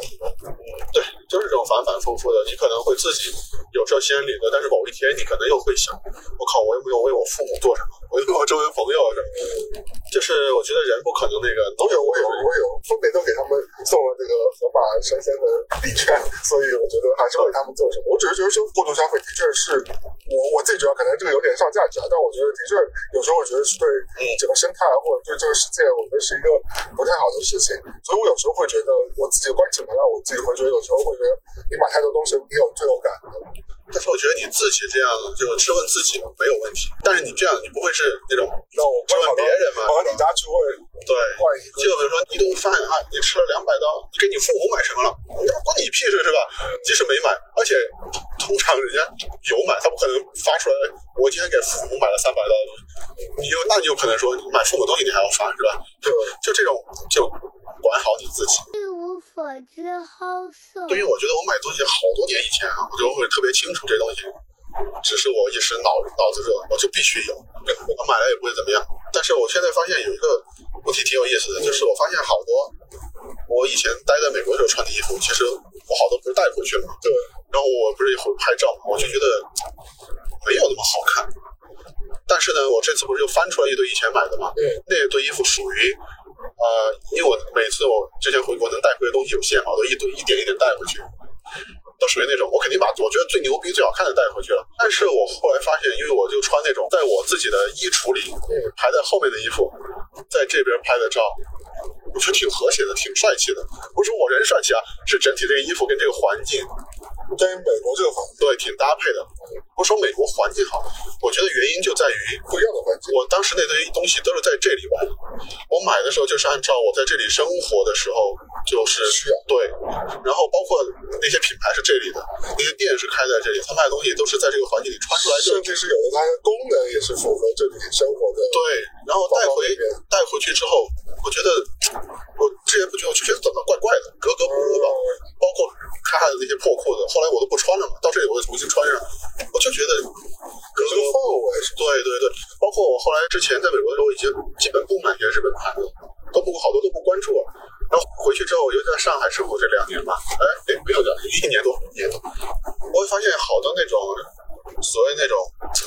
B: 对，就是这种反反复复的，你可能会自己有这心理的，但是某一天你可能又会想，我靠，我有没有为我父母做什么？我有没有周围朋友什么？就是我觉得人不可能那个
A: 都有，我有，我有，分别都给他们送了这个盒马生鲜的礼券，所以我觉得还是为他们做什么。我只是觉得说过度消费的确是我我自己觉得可能这个有点上价但我觉得的确有时候我觉得是对整个生态或者对这个世界，我觉得是一个不太好的事情。所以我有时候会觉得我自己关起门来，我自己会觉得有时候会觉得你买太多东西，你有罪恶感。
B: 但是我觉得你自己这样就质问自己没有问题，但是你这样你不会是那种
A: 让我
B: 质问别人嘛？
A: 跑到你家去问
B: 对，就比如说一顿饭啊，你吃了两百刀，你给你父母买什么了？那关你屁事是吧？即使没买，而且通常人家有买，他不可能发出来，我今天给父母买了三百刀，你就那你有可能说你买父母东西你还要发是吧？
A: 就
B: 就这种就管好你自己。
C: 一无所知好色。
B: 对于我觉得我买东西好多年以前啊，我就会特别清楚这东西，只是我一时脑脑子热，我就必须有，我买了也不会怎么样。但是我现在发现有一个问题挺有意思的，就是我发现好多我以前待在美国的时候穿的衣服，其实我好多不是带回去了嘛，
A: 对，
B: 然后我不是也会拍照嘛，我就觉得没有那么好看。但是呢，我这次不是又翻出来一堆以前买的嘛，
A: 嗯
B: 那堆衣服属于呃，因为我每次我之前回国能带回的东西有限嘛，我都一堆一点一点带回去，都属于那种我肯定把我觉得最牛逼、最好看的带回去了。但是我后来发现，因为我就穿那种在我自己的衣橱里排在后面的衣服，在这边拍的照，我觉得挺和谐的，挺帅气的。不是我人帅气啊，是整体这个衣服跟这个环境
A: 跟美国这个环境
B: 对挺搭配的。不说美国环境好，我觉得原因就在于
A: 不一样的环境，
B: 我当时那堆东西都是在这里买的，我买的时候就是按照我在这里生活的时候就是
A: 需要
B: 对，然后包括那些品牌是这里的，那些店是开在这里，他卖的东西都是在这个环境里穿出来就
A: 甚至是有的它的功能也是符合这里生活的。
B: 对，然后带回带回去之后，我觉得我之前不觉得，我就觉得怎么怪怪的，格格不入吧。包括他的那些破裤子，后来我都不穿了嘛，到这里我又重新穿上，我就觉得格格
A: 这个氛围是
B: 对对对，包括我后来之前在美国的时候，我已经基本不买这些日本牌子，都不好多都不关注了。然后回去之后，我就在上海生活这两年吧，哎，哎没有两年，一年多，一年多，我会发现好多那种所谓那种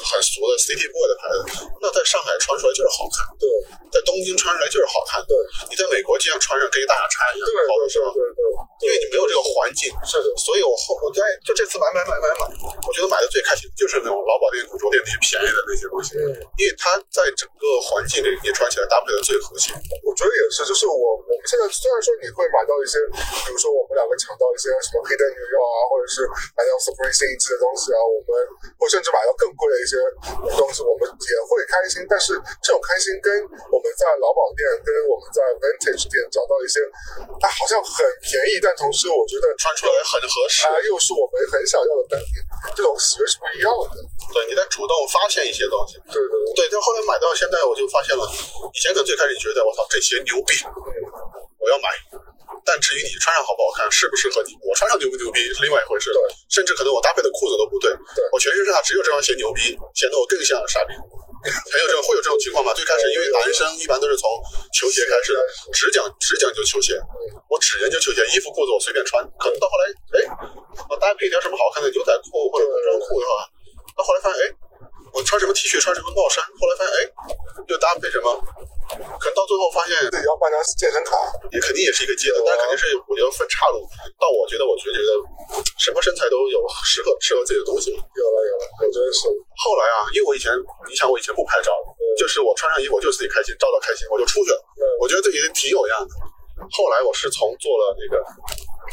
B: 很俗的 City Boy 的牌子，那在上海穿出来就是好看，
A: 对。
B: 在东京穿出来就是好看，
A: 对。
B: 你在美国这样穿上跟一大傻叉一样
A: 对，
B: 好的时候，
A: 对对。
B: 因为你没有这个环境，
A: 是的，
B: 所以我后我在就这次买买买买买，我觉得买的最开心就是那种劳保店、古着店那些便宜的那些东西，
A: 嗯，
B: 因为它在整个环境里你穿起来搭配的最和谐。
A: 我觉得也是，就是我我们现在虽然说你会买到一些，比如说我们两个抢到一些什么 Hidden New York 啊，或者是买到 Supreme 新一季的东西啊，我们或甚至买到更贵的一些东西，我们也会开心。但是这种开心跟我们在劳保店跟我们在 Vintage 店找到一些，它好像很便宜，但同时我觉得
B: 穿出来很合适，
A: 啊又是我们很想要的单品，这种喜悦是不一样的。
B: 对，你在主动发现一些东西。
A: 对对对，
B: 对，但后来买到现在，我就发现了，以前可能最开始觉得我操这鞋牛逼，我要买，但至于你穿上好不好看，适不适合你，我穿上牛不牛逼是另外一回事。
A: 对，
B: 甚至可能我搭配的裤子都不对，
A: 对
B: 我全身上下只有这双鞋牛逼，显得我更像傻逼。还有这种会有这种情况吗？最开始因为男生一般都是从球鞋开始的，只讲只讲究球鞋，我只研究球鞋，衣服裤子我随便穿。可能到后来，哎，我搭配一条什么好看的牛仔裤或者工装裤的话，到后来发现，哎，我穿什么 T 恤，穿什么帽衫，后来发现，哎，又搭配什么，可能到最后发现
A: 自己要办张健身卡，
B: 也肯定也是一个阶段，但是肯定是我觉得分岔路。到我觉得，我觉觉得什么身材都有适合适合自己的东西。
A: 有了有了，我觉得是。
B: 后来啊，因为我以前，你想我以前不拍照，就是我穿上衣服我就自己开心，照到开心我就出去了，我觉得自己挺有样的。后来我是从做了那个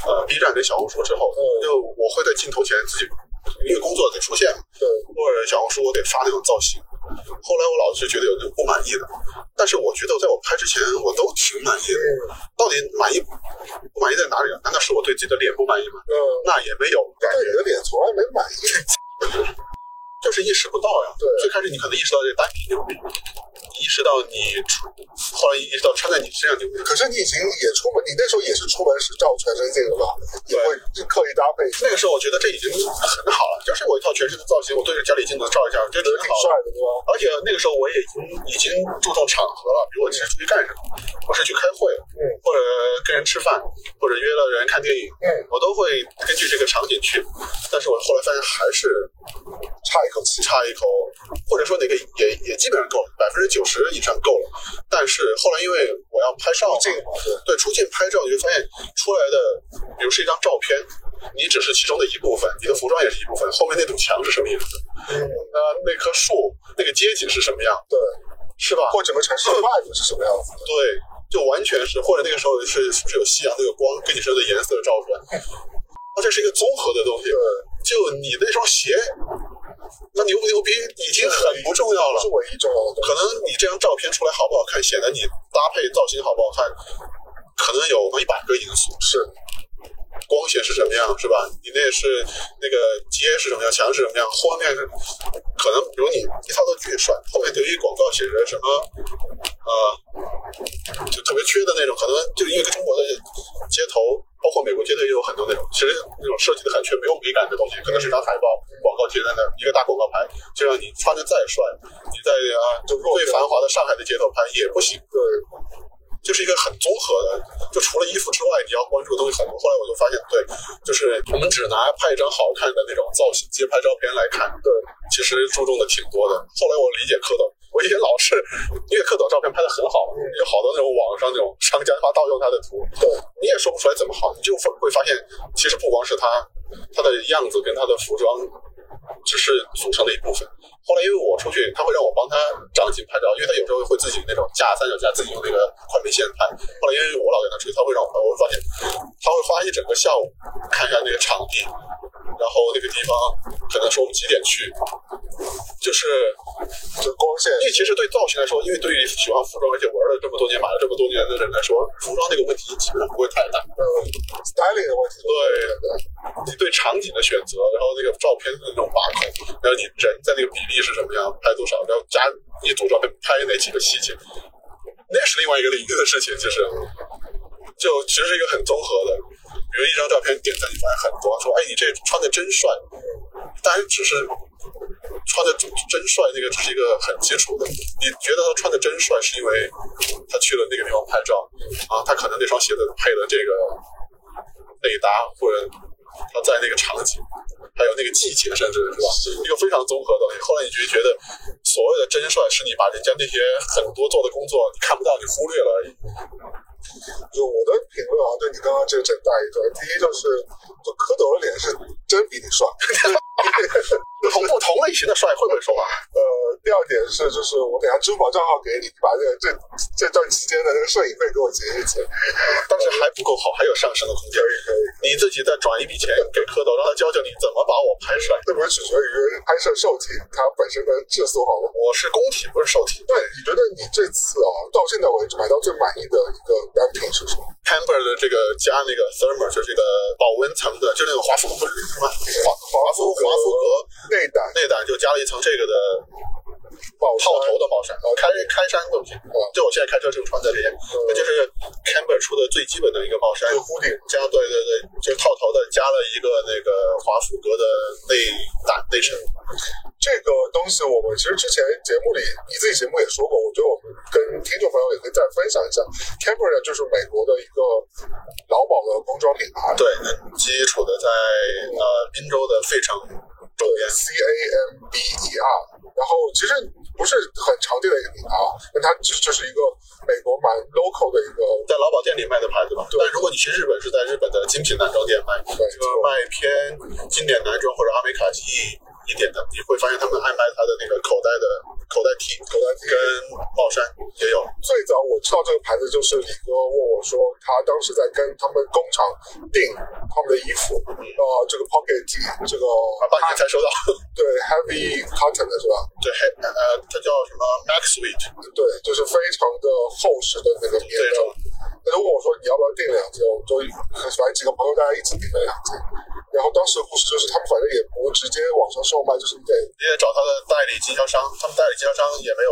B: 呃 B 站跟小红书之后，就我会在镜头前自己因为工作得出现嘛，
A: 对，
B: 或者小红书我得发那种造型。后来我老是觉得有点不满意的，但是我觉得在我拍之前我都挺满意的。到底满意不满意在哪里啊？难道是我对自己的脸不满意吗？
A: 嗯，
B: 那也没有感觉
A: 对你，的脸从来没满意。
B: 就是意识不到呀。
A: 对
B: 最开始你可能意识到这个单品牛逼，意识到你出，后来意识到穿在你身上牛逼。
A: 可是你已经也出门，你那时候也是出门是照全身镜的吧？也会刻意搭配，
B: 那个时候我觉得这已经很好了，就是我一套全身的造型，我对着家里镜子照一下，我觉得
A: 觉得挺
B: 挺好的。
A: 帅的，对吧？
B: 而且那个时候我也已经已经注重场合了，比如我是出去干什么，我是去开会，
A: 嗯
B: 或者跟人吃饭，或者约了人看电影，
A: 嗯，
B: 我都会根据这个场景去。但是我后来发现还是
A: 差一口气。
B: 差一口，或者说哪个也也基本上够了，百分之九十以上够了。但是后来因为我要拍照嘛，
A: 镜嘛，对，
B: 对出镜拍照，你会发现出来的，比如是一张照片，你只是其中的一部分，你的服装也是一部分，后面那堵墙是什么样子？
A: 嗯，
B: 呃，那棵树，那个街景是什么样？
A: 对，
B: 是吧？
A: 或整个城市的 vibe 是什么样子的？
B: 对，就完全是，或者那个时候是是不是有夕阳那个光跟你身上的颜色照出来？它这是一个综合的东西。就你那双鞋，那牛不牛逼已经很不重要了
A: 是。唯一重要的东西。
B: 可能你这张照片出来好不好看，显得你搭配造型好不好看，可能有一百个因素。
A: 是，
B: 光线是什么样，是吧？你那是那个街是什么样，墙是什么样，后面是可能，比如你一套都巨帅，后面有一广告写着什么，呃，就特别缺的那种，可能就因为中国的街头，包括美国街头也有很多那种，其实那种设计的很缺，没有美感的东西，可能是张海报，广告贴在那儿，一个大广告牌，就让你穿的再帅，你在啊最繁华的上海的街头拍也不行。
A: 对，
B: 就是一个很综合的，就除了衣服之外，你要关注的东西很多。后来我就发现，对，就是我们只拿拍一张好看的那种造型街拍照片来看，
A: 对，
B: 其实注重的挺多的。后来我理解蝌蚪，我以前老是因为蝌蚪照片拍的很好，有好多那种网上那种商家他盗用他的图，
A: 对，
B: 你也说不出来怎么好，你就会发现，其实不光是他他的样子跟他的服装只是组成的一部分。后来因为我出去，他会让我帮他张景拍照，因为他有时候会自己那种架三脚架，自己用那个快门线拍。后来因为我老跟他出去，他会让我拍，我会发现他会花一整个下午看一下那个场地，然后那个地方可能说我们几点去，就是
A: 就光线
B: 因为其实对造型来说，因为对于喜欢服装而且玩了这么多年、买了这么多年的人来说，服装这个问题基本上不会太大。
A: 嗯 styling 的问题，
B: 对你对场景的选择，然后那个照片的那种把控，然后你人在那个比例是什么样，拍多少，然后加你组照片拍哪几个细节，那是另外一个领域的事情，其实就其实是一个很综合的。比如一张照片点赞，你发现很多说，哎，你这穿的真帅，当然只是穿的真帅，那个只是一个很基础的。你觉得他穿的真帅，是因为他去了那个地方拍照啊，他可能那双鞋子配了这个内搭，或者他在那个场景，还有那个季节，甚至是吧，一个非常综合的。后来你就觉得，所谓的真帅，是你把人家那些很多做的工作你看不到，你忽略了而已。
A: 就我的评论啊，对你刚刚这个整大一段，第一就是，就蝌蚪的脸是真比你帅，
B: 同不同类型的帅会不会说话？
A: 呃，第二点是，就是我等下支付宝账号给你，把这这这段期间的那个摄影费给我结一结。
B: 但是还不够好，还有上升的空间。可以你自己再转一笔钱给蝌蚪，让他教教你怎么把我拍帅。
A: 这不是取决于拍摄受体它本身的质素好不好？
B: 我是工体，不是受体。
A: 对，你觉得你这次啊，到现在为止买到最满意的一个单品是什么
B: ？Camber 的这个加那个 thermal 就是这个保温层的，就是那种华夫不是什么华华夫华夫格
A: 内胆
B: 内胆就加了一层这个的
A: 帽
B: 套头的帽衫，开开衫东西。就我现在开车就穿在这件，那就是出的最基本的一个帽衫
A: 就，屋顶
B: 加对对对，就是套头的，加了一个那个华夫格的内胆内衬。
A: 这个东西，我们其实之前节目里你自己节目也说过，我觉得我们跟听众朋友也可以再分享一下。呢，就是美国的一个劳保的工装品牌，
B: 对，很基础的在呃滨州的费城周边。
A: C A M B E R，然后其实不是很常见的一个品牌啊，但它就就是一个美国蛮 local 的一个，
B: 在劳保店里卖的牌子嘛，但如果你去日本，是在日本的精品男装店卖，
A: 对
B: 这个卖偏经典男装或者阿美卡基一点的，你会发现他们爱卖他的那个口袋的口袋 T
A: 口袋 T
B: 跟帽衫也有。
A: 最早我知道这个牌子，就是李哥问我说，他当时在跟他们工厂订他们的衣服，呃，这个 pocket T，这个
B: 啊，半年才收到。
A: 对 heavy cotton 的是吧？
B: 对，还呃，它叫什么 Max Sweet
A: 对，就是非常的厚实的那个棉的
B: 这种。
A: 他就问我说你要不要订两件，我们就反正几个朋友大家一起订了两件。然后当时的故事就是他们反正也不直接网上售卖，就是你得
B: 你得找他的代理经销商，他们代理经销商也没有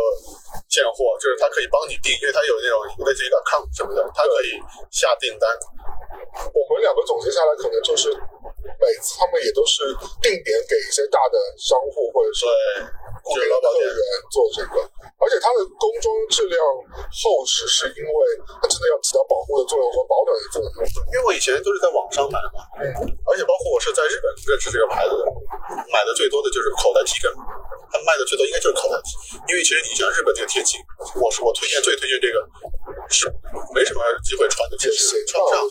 B: 现货，就是他可以帮你订，因为他有那种类似于一个 com 什么的，他可以下订单。
A: 我们两个总结下来，可能就是每次他们也都是定点给一些大的商户或者是，固定
B: 就是劳保店
A: 的客源做这个，而且它的工装质量厚实，是因为它真的要起到保护的作用和保暖的作用。
B: 因为我以前都是在网上买嘛，而且包括我是在日本认识这个牌子的，买的最多的就是口袋 T 跟，他们卖的最多应该就是口袋 T，因为其实你像日本这个天气，我是我推荐最推荐这个是没什么机会穿的，其实穿不上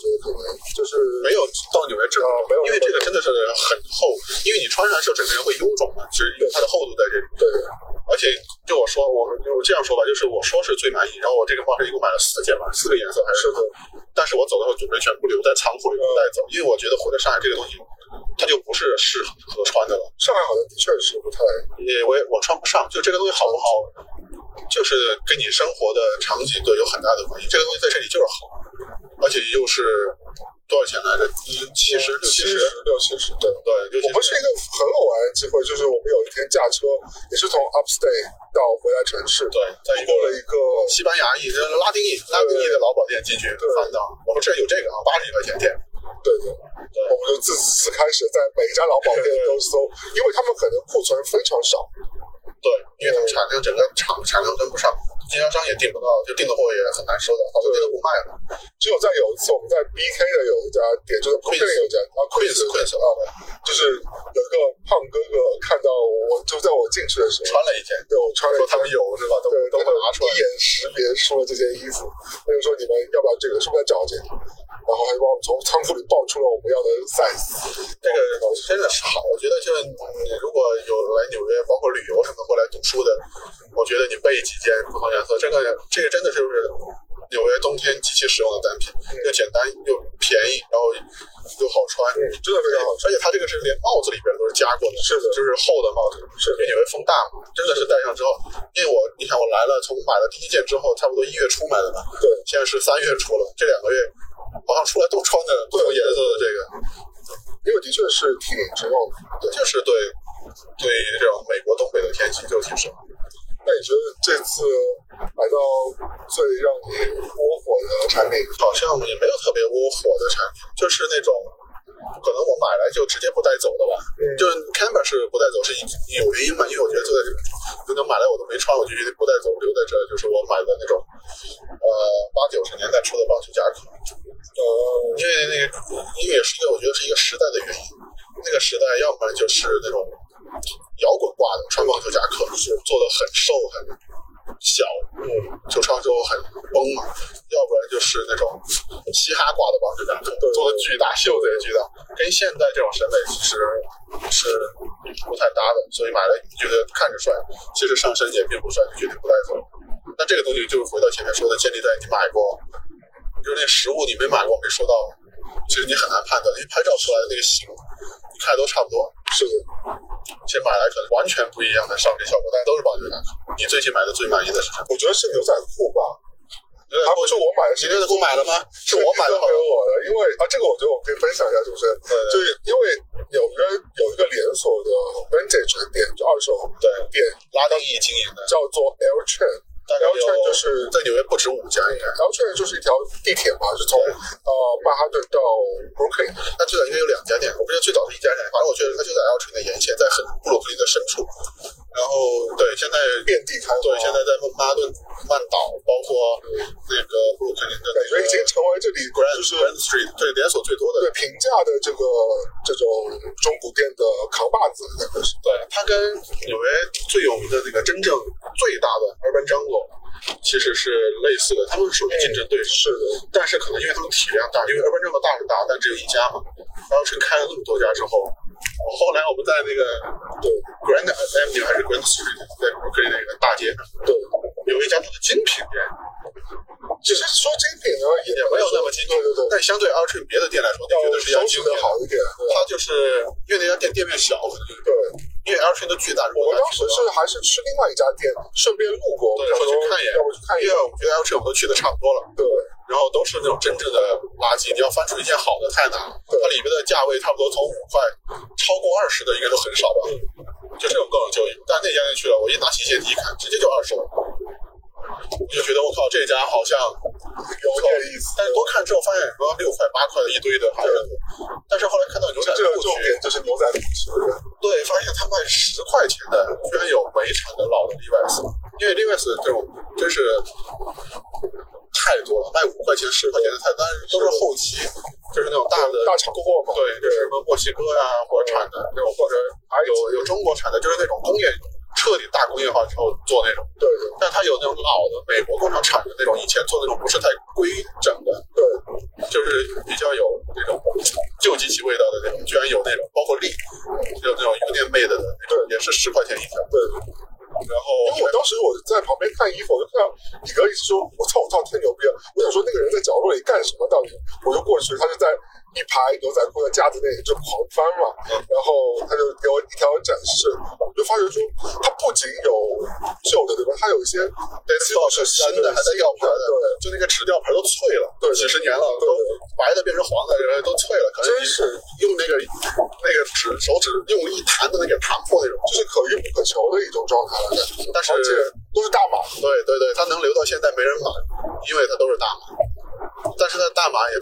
A: 就是
B: 没有到纽约正
A: 啊没有
B: 因为这个真的是很厚，因为你穿上的时候整个人会臃肿嘛，是因为它的厚度在这里。
A: 对
B: 而且就我说，我我这样说吧，就是我说是最满意，然后我这个帽衫一共买了四件吧，四个颜色还是但是我走的时候准备全部留在仓库里不带走，因为我觉得回到上海这个东西，它就不是适合穿的了。
A: 上海好像的确是不太
B: 也我也我穿不上，就这个东西好不好，就是跟你生活的场景都有很大的关系。这个东西在这里就是好，而且又是多少钱来着？七十六七十，
A: 六七十对。
B: 对。
A: 我们是一个很偶然的机会，就是我们有一天驾车，也是从 Upstate 到回来城市，
B: 对，在一个
A: 路过了一个
B: 西班牙裔，就是拉丁裔，拉丁裔的老保店进去翻到，我们这儿有这个啊，八十几块钱店。
A: 对对，我们就自此开始在每一家老保店都搜，因为他们可能库存非常少，
B: 对，因为他们产量整个厂产量跟不上，经销商也订不到，就订的货也很难收到，好多店都不卖了。
A: 只有在有一次我们在 BK 的有一家店，就是 Queen 有一家啊 Queen
B: Queen's- Queen's
A: 啊，就是有一个胖哥哥看到我，就在我进去的时候，
B: 穿了一件，
A: 对我穿了一件
B: 说他们有是吧？都
A: 对，
B: 都会拿出来
A: 一。眼识别出了这件衣服，他就说你们要不要这个，是不是找这个？然后还帮我们从仓库里抱出了我们要的 size。
B: 这个真的是好，我觉得就是你如果有来纽约，包括旅游什么过来读书的，我觉得你备几件不同颜色，这个这个真的就是纽约冬天极其实用的单品，又简单又便宜，然后又好穿，
A: 嗯，真的非常好
B: 而且它这个是连帽子里边都是加过的，
A: 是的
B: 就是厚的帽子，是因为纽约风大嘛，真的是戴上之后，因为我你看我来了，从买了第一件之后，差不多一月初买的吧，
A: 对，
B: 现在是三月初了，这两个月好像出来都穿的不同颜色的这个。
A: 因为的确是挺实用的。
B: 对，就是对对于这种美国东北的天气就挺适合。
A: 那你觉得这次买到最让你窝火的产品？
B: 好像也没有特别窝火的产品，就是那种可能我买来就直接不带走的吧。
A: 嗯
B: 就是 Camber 是不带走，是有原因嘛？因为我觉得就在这个，可能买来我都没穿，我就决定不带走，留在这。就是我买的那种呃八九十年代出的棒球夹克，
A: 呃，
B: 因为那个因为也是一个我觉得是一个时代的原因。那个时代要不然就是那种摇滚球夹克，是做的很瘦很小，
A: 嗯，
B: 就穿之后很崩嘛，要不然就是那种嘻哈挂的棒球夹克，做的巨大，袖子也巨大，跟现在这种审美其实是不太搭的，所以买了觉得看着帅，其实上身也并不帅，就决定不带走。那这个东西就是回到前面说的，建立在你买过，就是那实物你没买过没收到，其实你很难判断，因为拍照出来的那个形，你看都差不多，
A: 是的，
B: 其实买来可能完全不一样的上身效果，但是都是棒球夹克。你最近买的最满意的是什么？
A: 我觉得是牛仔裤吧。不是我买的，
B: 你牛仔裤买了吗？是我买的，
A: 给我的，因为啊，这个我觉得我可以分享一下，是不是？
B: 对对
A: 就是因为纽约有一个连锁的 vintage 店，就二手
B: 对
A: 店，
B: 拉丁裔经营的，
A: 叫做 L Train。L
B: 有
A: Train 就是
B: 在纽约不止五家应该。
A: L Train 就是一条地铁嘛，是从呃曼哈顿到 Brooklyn。
B: 它最早应该有两家店，我不知道最早是一家店，反正我觉得它就在 L 城的沿线，在很布鲁克林的深处。然后对，现在
A: 遍地开花
B: 对，现在在曼哈顿、曼岛，包括那个布鲁克林的那个
A: 感觉已经成为这里
B: Grand
A: 就是
B: Grand Street 对连锁最多的
A: 对平价的这个这种中古店的扛把子。
B: 对，它跟纽约最有名的那个真正最大的 Urban Jungle 其实是类似的，他们是属于竞争对手。
A: 是的，
B: 但是可能因为他们体量大，因为 Urban Jungle 大是大，但只有一家嘛。然后是开了那么多家之后，后来我们在那个
A: 对
B: Grand Avenue 还是 Grand Street，在 Brooklyn 那个大街上，
A: 对。
B: 有一家它的精品店，
A: 其实说精品呢，也
B: 也没有那么精品，
A: 对对对，
B: 但相对 Ultra 别的店来说，你
A: 要
B: 觉得是一家
A: 收拾的
B: 精品。
A: 好一点。
B: 它就是因为那家店店面小，可能就是
A: 对，
B: 因为 Ultra 的巨大，
A: 我们当时是还是吃另外一家店，顺便路过，
B: 对说
A: 想说
B: 去看一眼
A: 要不去看一眼
B: 因为。我觉得 Ultra 我们都去的差不多了。
A: 对，
B: 然后都是那种真正的垃圾，你要翻出一件好的太难了。它里面的价位差不多从五块超过二十的应该都很少吧，就这种各种就有。但那家店去了，我一拿起鞋底一看，直接就二十了，我就觉得我靠，这家好像
A: 有点意思。
B: 但是多看之后发现什么六块八块的一堆的还是很多，但是后来看到牛仔
A: 这个
B: Levi's 这种真是太多了，卖五块钱、十块钱的菜单都是后期，就是那种大的
A: 大厂货嘛。
B: 对，就是什么墨西哥呀、或者产的那种，或者还有有中国产的，就是那种工业彻底大工业化之后做那种，
A: 对对
B: 但它有那种老的美国工厂产的那种，以前做那种不是太规整的，
A: 对，
B: 就是比较有那种旧机器味道的那种，居然有那种，包括力，有那种 Union made 的那种，也是十块钱一条。
A: 对。
B: 然后
A: 因为我当时我在旁边看衣服，我就看到李哥一直说：“我操，我操，太牛逼了！”我想说那个人在角落里干什么？到底？我就过去，他就在一排牛仔裤的架子那里就狂翻嘛，然后他就给我一条展示，我就发觉说，它不仅有旧的，对吧？它有一些
B: 对，最好是新的，还在吊牌的，
A: 对，
B: 就那个纸吊牌都脆了，
A: 对
B: 几十年了，都白的变成黄的，都脆了，可能你
A: 是
B: 用那个那个纸手指用力一弹都能给弹破那种。
A: 就是可遇不可求的一种状态了。
B: 但是
A: 而且都是大码，
B: 对对对，它能留到现在没人买，因为它都是大码。但是呢，大码也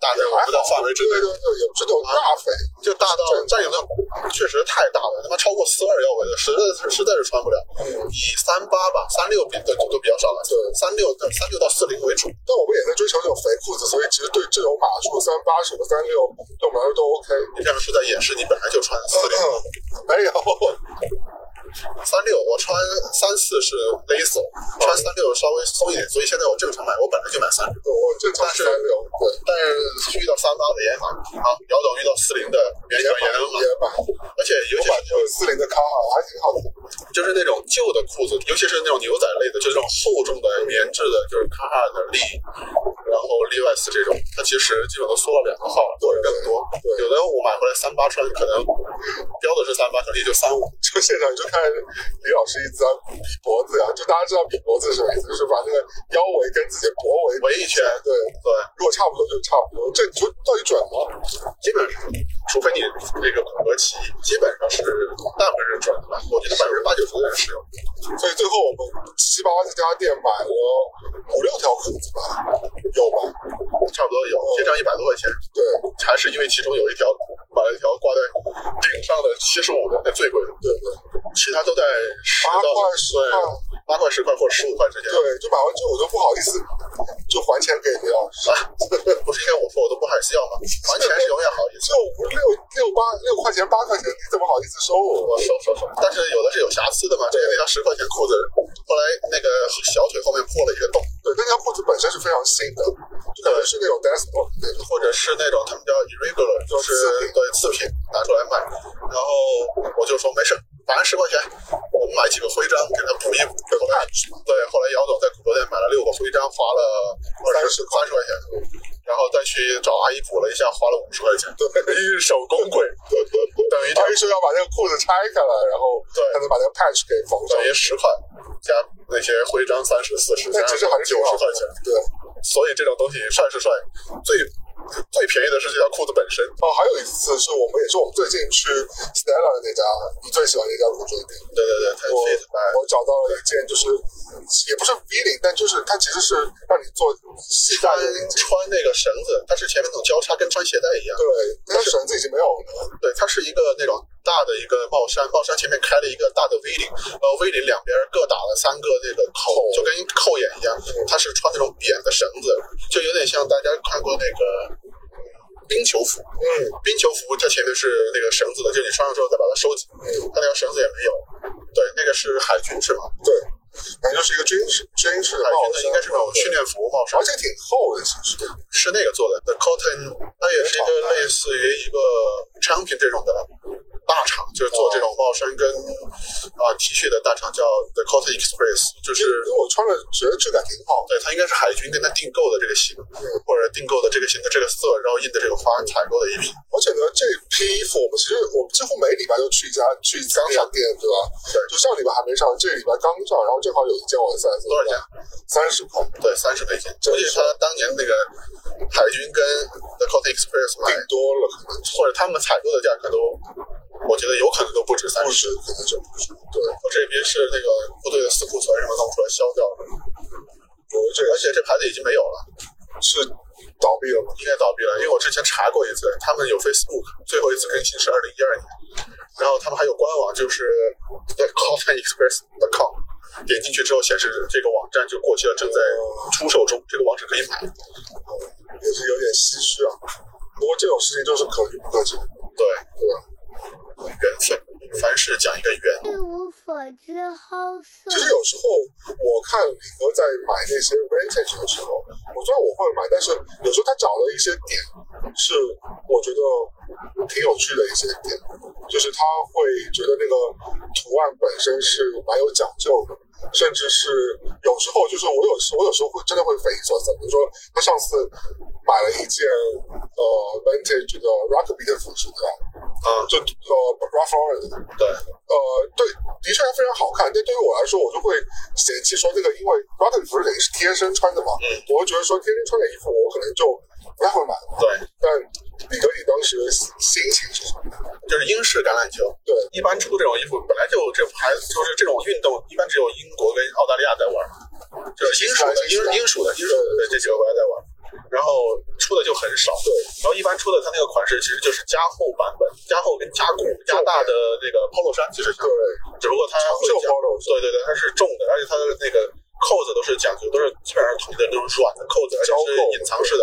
B: 大在我们的范围之内
A: 对，对对，也不是那种大肥，
B: 就大到但有的确实太大了，他妈超过四二腰围的，实在是实在是穿不了。以三八吧，三六比的都比较少了，
A: 对
B: 三六的三六到四零为主。
A: 但我们也在追求这种肥裤子，所以其实对这种码数三八什么三六，对我们来说都 OK。
B: 你这样是在掩饰你本来就穿四零。
A: 没有，
B: 三六我穿三四是勒手，穿三六稍微松一点，所以现在我正常买，我本来就买三六。
A: 我正常是三六，对，
B: 但是遇到三八的也买啊，姚总遇到四零的也能买
A: 也，买，
B: 而且尤其是
A: 四零的卡哈还挺好的。
B: 就是那种旧的裤子，尤其是那种牛仔类的，就是这种厚重的棉质的，就是卡哈的利，然后 Levi's 这种，它其实基本都缩了两个号或者更多。
A: 对
B: 有的我买回来三八穿，可能标的是三八，可能也就三五。
A: 就现场就看李老师一直比脖子呀，就大家知道比脖子是什么意思，就是把那个腰围跟自己脖围
B: 围一圈
A: 对，
B: 对，
A: 如果差不多就差不多。这就到底准吗？
B: 基本上，除非你那个骨骼奇，基本上是大部分人准的吧。我觉得百分之八九十的人是有。
A: 所以最后我们七八这家店买了五六条裤子吧，有吧？
B: 差不多有，结账一百多块钱，
A: 对
B: 还是因为其中有一条买了一条挂在顶上的七十五的，那最贵的，
A: 对对，
B: 其他都在十
A: 八
B: 到
A: 块十块，
B: 对八块十块或者十五块之间。
A: 对，就买完之后我就不好意思就还钱给李老师，
B: 啊，不是因为我说我都不好意思要吗？还钱是永远好意思
A: 就。五六六八六块钱八块钱，你怎么好意思收我？
B: 我收收收，但是有的是有瑕疵的嘛。这个那条十块钱裤子，后来那个小腿后面破了一个洞，
A: 对，那条裤子本身是非常新的，就可能是那种 d e s p o 那种。
B: 或者是那种他们叫 irregular，就是对次品拿出来卖。然后我就说没事，反正十块钱，我们买几个徽章给他补一补。后来对，后来姚总在骨头店买了六个徽章，花了二十三十块钱，然后再去找阿姨补了一下，花了五十块钱。
A: 对，
B: 一手工 贵，等于
A: 阿姨说要把那个裤子拆开来，然后
B: 对
A: 才能把那个 patch 给缝上
B: 等。于十块加那些徽章三十四十，
A: 那其实还是
B: 九十块钱。
A: 对，
B: 所以这种东西帅是帅，最最便宜的是这条裤子本身。
A: 哦，还有一次是我们也是我们最近去 Stella 的那家，你最喜欢那家服装店。
B: 对对对，太
A: 我。我找到了一件，就是也不是 V 领，但就是它其实是让你做系带
B: 穿那个绳子，它是前面那种交叉，跟穿鞋带一样。
A: 对，但是绳子已经没有了。
B: 对，它是一个那种大的一个帽衫，帽衫前面开了一个大的 V 领，然后 V 领两边各打了三个那个扣，就跟扣眼一样。它是穿那种扁的绳子，就有点像大家看过那个冰球服。
A: 嗯，
B: 冰球服这前面是那个绳子的，就你穿上之后再把它收紧。嗯它那条绳子也没有。对，那个是海军是吗？
A: 对，反正就是一个军事军事
B: 海，军的应该是那种训练服帽衫
A: 而，且挺厚的，其实。
B: 是那个做的。The Cotton，它也是一个类似于一个 Champion 这种的大厂，就是做这种帽衫跟啊 T 恤的大厂，叫 The Cotton Express，就是
A: 因为我穿了觉得质感挺好的。
B: 对，它应该是海军跟他订购的这个型，或者订购的这个型的这个色，然后印的这个花采购的一批。
A: 而且呢，这批衣服我们其实我们几乎每礼拜都去一家去一家店，对吧？
B: 对
A: 就上礼拜还没上，这个礼拜刚上，然后正好有一件我的 size，
B: 多少钱？
A: 三十块，
B: 对，三十块钱。估计他当年那个海军跟 The Cotton Express 买
A: 顶，多了可能
B: 或者他们采购的价格都，我觉得有可能都不止三
A: 不
B: 十。
A: 可能就不止。对，
B: 我这边是那个部队的死库存什么弄出来销掉的，
A: 我这
B: 而且这牌子已经没有了，
A: 是倒闭了吗？
B: 应该倒闭了。因为我之前查过一次，他们有 Facebook，最后一次更新是二零一二年，然后他们还有官网，就是 The Cotton Express.com，点进去之后显示这个网站就过期了，正在出售中，这个网址可以买。
A: 也是有点唏嘘啊。不过这种事情就是可遇不可求，
B: 对，
A: 对吧？
B: 缘分，凡事讲一个缘。
C: 一无所知好色
A: 其。实有时候我看李哥在买那些 vintage 的时候，我知道我会买，但是有时候他找了一些点是我觉得挺有趣的一些点，就是他会觉得那个图案本身是蛮有讲究的，甚至是有时候就是我有时我有时候会真的会匪夷所思，比如说他上次买了一件呃 vintage 的 rugby 的服饰，对吧？
B: 啊，
A: 就呃 Ralph Lauren。
B: 对，
A: 呃，对，的确非常好看，但对于我来说，我就会嫌弃说这个，因为 Rugby 服是等于是贴身穿的嘛，
B: 嗯
A: 我会觉得说贴身穿的衣服，我可能就不太会买了。
B: 对，
A: 但李哥，你当时的心情是什么？
B: 就是英式橄榄球。
A: 对，
B: 一般出这种衣服，本来就这牌子就是这种运动，一般只有英国跟澳大利亚在玩，就是英属的英英属的英属的这几个国家在玩。然后出的就很少。对，然后一般出的它那个款式其实就是加厚版本，加厚跟加固加大的那个 polo 衫，其实像，
A: 对，
B: 只不过它会
A: 就
B: 讲
A: polo
B: 对对对，它是重的，而且它的那个扣子都是讲究，都是基本上是统一的那种软的扣子，而且是隐藏式的，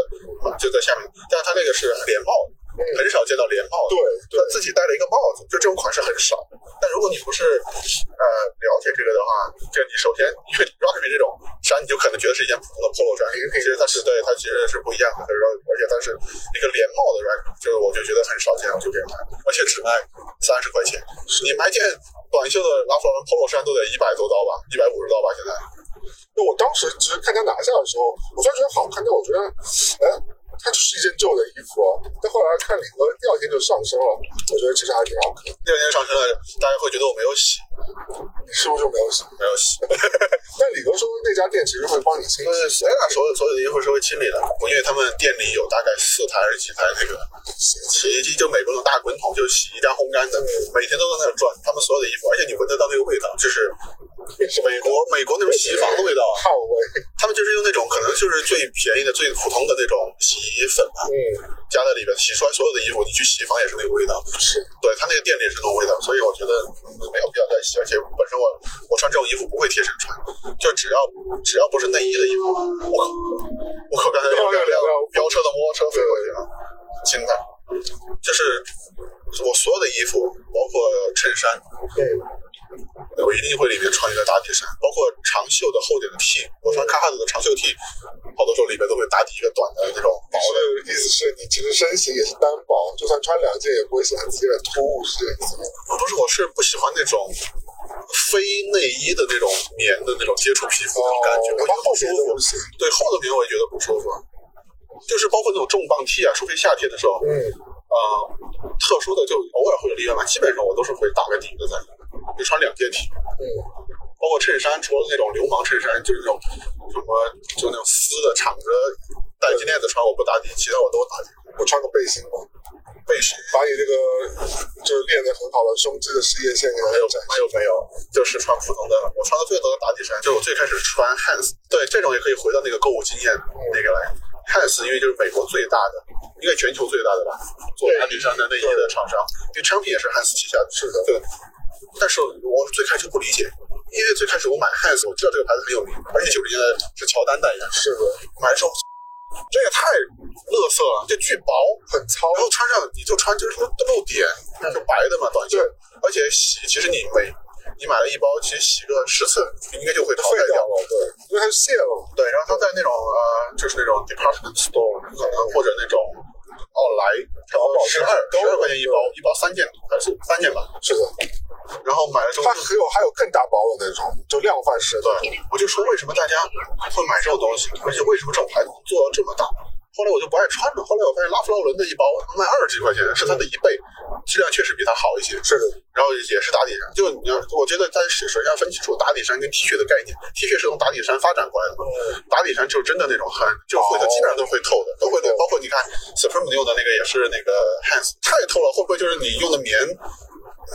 B: 就在下面。但是它那个是连帽的，很少见到连帽的。
A: 对对
B: 他自己戴了一个帽子，就这种款式很少。但如果你不是呃了解这个的话，就你首先因为 rugby 这种衫，你就可能觉得是一件普通的 polo 衫，其实它是对它其实是不一样的。然后而且它是一个连帽的 rugby，就是我就觉得很少见，我就这样买，而且只卖三十块钱。你买件短袖的拉夫劳伦 polo 衫都得一百多刀吧，一百五十刀吧，现在。
A: 就我当时只是看他拿下的时候，我虽然觉得好看，但我觉得，哎，它就是一件旧的衣服。但后来看礼盒第二天就上身了，我觉得其实还挺好看。
B: 第二天上身了，大家会觉得我没有洗，
A: 是不是就没有洗？
B: 没有洗。
A: 那李哥说那家店其实会帮你清洗。
B: 谁把所有所有的衣服是会清理的？因为他们店里有大概四台还是几台那个洗衣机，就美国那种大滚筒，就洗衣加、烘干的，每天都在那转。他们所有的衣服，而且你闻得到那个味道，就是美国美国那种洗衣房的味道。
A: 汗味，
B: 他们就是用那种可能就是最便宜的、最普通的那种洗衣粉吧，
A: 嗯，
B: 加在里边洗出来所有的衣服，你去洗衣房也是那个味道。
A: 是，
B: 对他那个店里也是那种味道，所以我觉得没有必要再洗。而且本身我我穿这种衣服不会贴身穿，就只要只要不是内衣的衣服，我靠我靠，刚才有两辆飙车的摩托车飞过去了，惊的，就是我所有的衣服，包括衬衫，我一定会里面穿一个打底衫，包括长袖的厚点的 T，我穿卡哈德的长袖 T，好多时候里面都会打底一个短的那种薄的。
A: 意思是你其实身形也是单薄，就算穿两件也不会显得自己很突兀，是这个意思吗？
B: 不是，我是不喜欢那种非内衣的那种棉的那种接触皮肤的感觉，我觉得不舒服。
A: 行。
B: 对厚的棉我也觉得不舒服，就是包括那种重磅 T 啊，除非夏天的时候，
A: 嗯，
B: 啊、特殊的就偶尔会有例外嘛，基本上我都是会打个底的在里面，就穿两件 T，
A: 嗯，
B: 包括衬衫，除了那种流氓衬衫，就是那种什么就那种丝的敞着带金链子穿，我不打底，其他我都打底。
A: 我穿个背心吗？
B: 背心
A: 把你这个就是练得很好的胸肌的事业线给它
B: 没有
A: 展
B: 没有没有，就是穿普通的。我穿的最多的打底衫，就是我最开始穿 Hans，对这种也可以回到那个购物经验那个来。Hans 因为就是美国最大的，应该全球最大的吧，做打底衫的内衣的厂商，因为商品也是 Hans 旗下的。
A: 是的
B: 对。但是我最开始不理解，因为最开始我买 Hans，我知道这个牌子很有名，而且九十年代是乔丹代言，
A: 是的，
B: 买的时候这也太乐色了，这巨薄，
A: 很糙。
B: 然后穿上你就穿就是都露点，就白的嘛短袖，而且洗其实你每你买了一包，其实洗个十次应该就会淘汰掉。
A: 了，对，因为它是卸了。
B: 对，然后它在那种呃，就是那种 department store 可能或者那种奥莱，然后十二十二块钱一包，一包三件还是三件吧。
A: 是的，
B: 然后买了之后
A: 它还有还有更大包的那种，就量贩式的。
B: 对，我就说为什么大家会买这种东西，而且为什么这种牌子做到这么大？后来我就不爱穿了。后来我发现拉夫劳伦的一包能卖二十几块钱，是它的一倍，质量确实比它好一些。
A: 是的，
B: 然后也是打底衫，就你要，我觉得大家首先要分清楚打底衫跟 T 恤的概念。T 恤是从打底衫发展过来的嘛，打底衫就是真的那种很就会的，基本上都会透的，都会透。包括你看 Supreme 用的那个也是那个 Hans，太透了，会不会就是你用的棉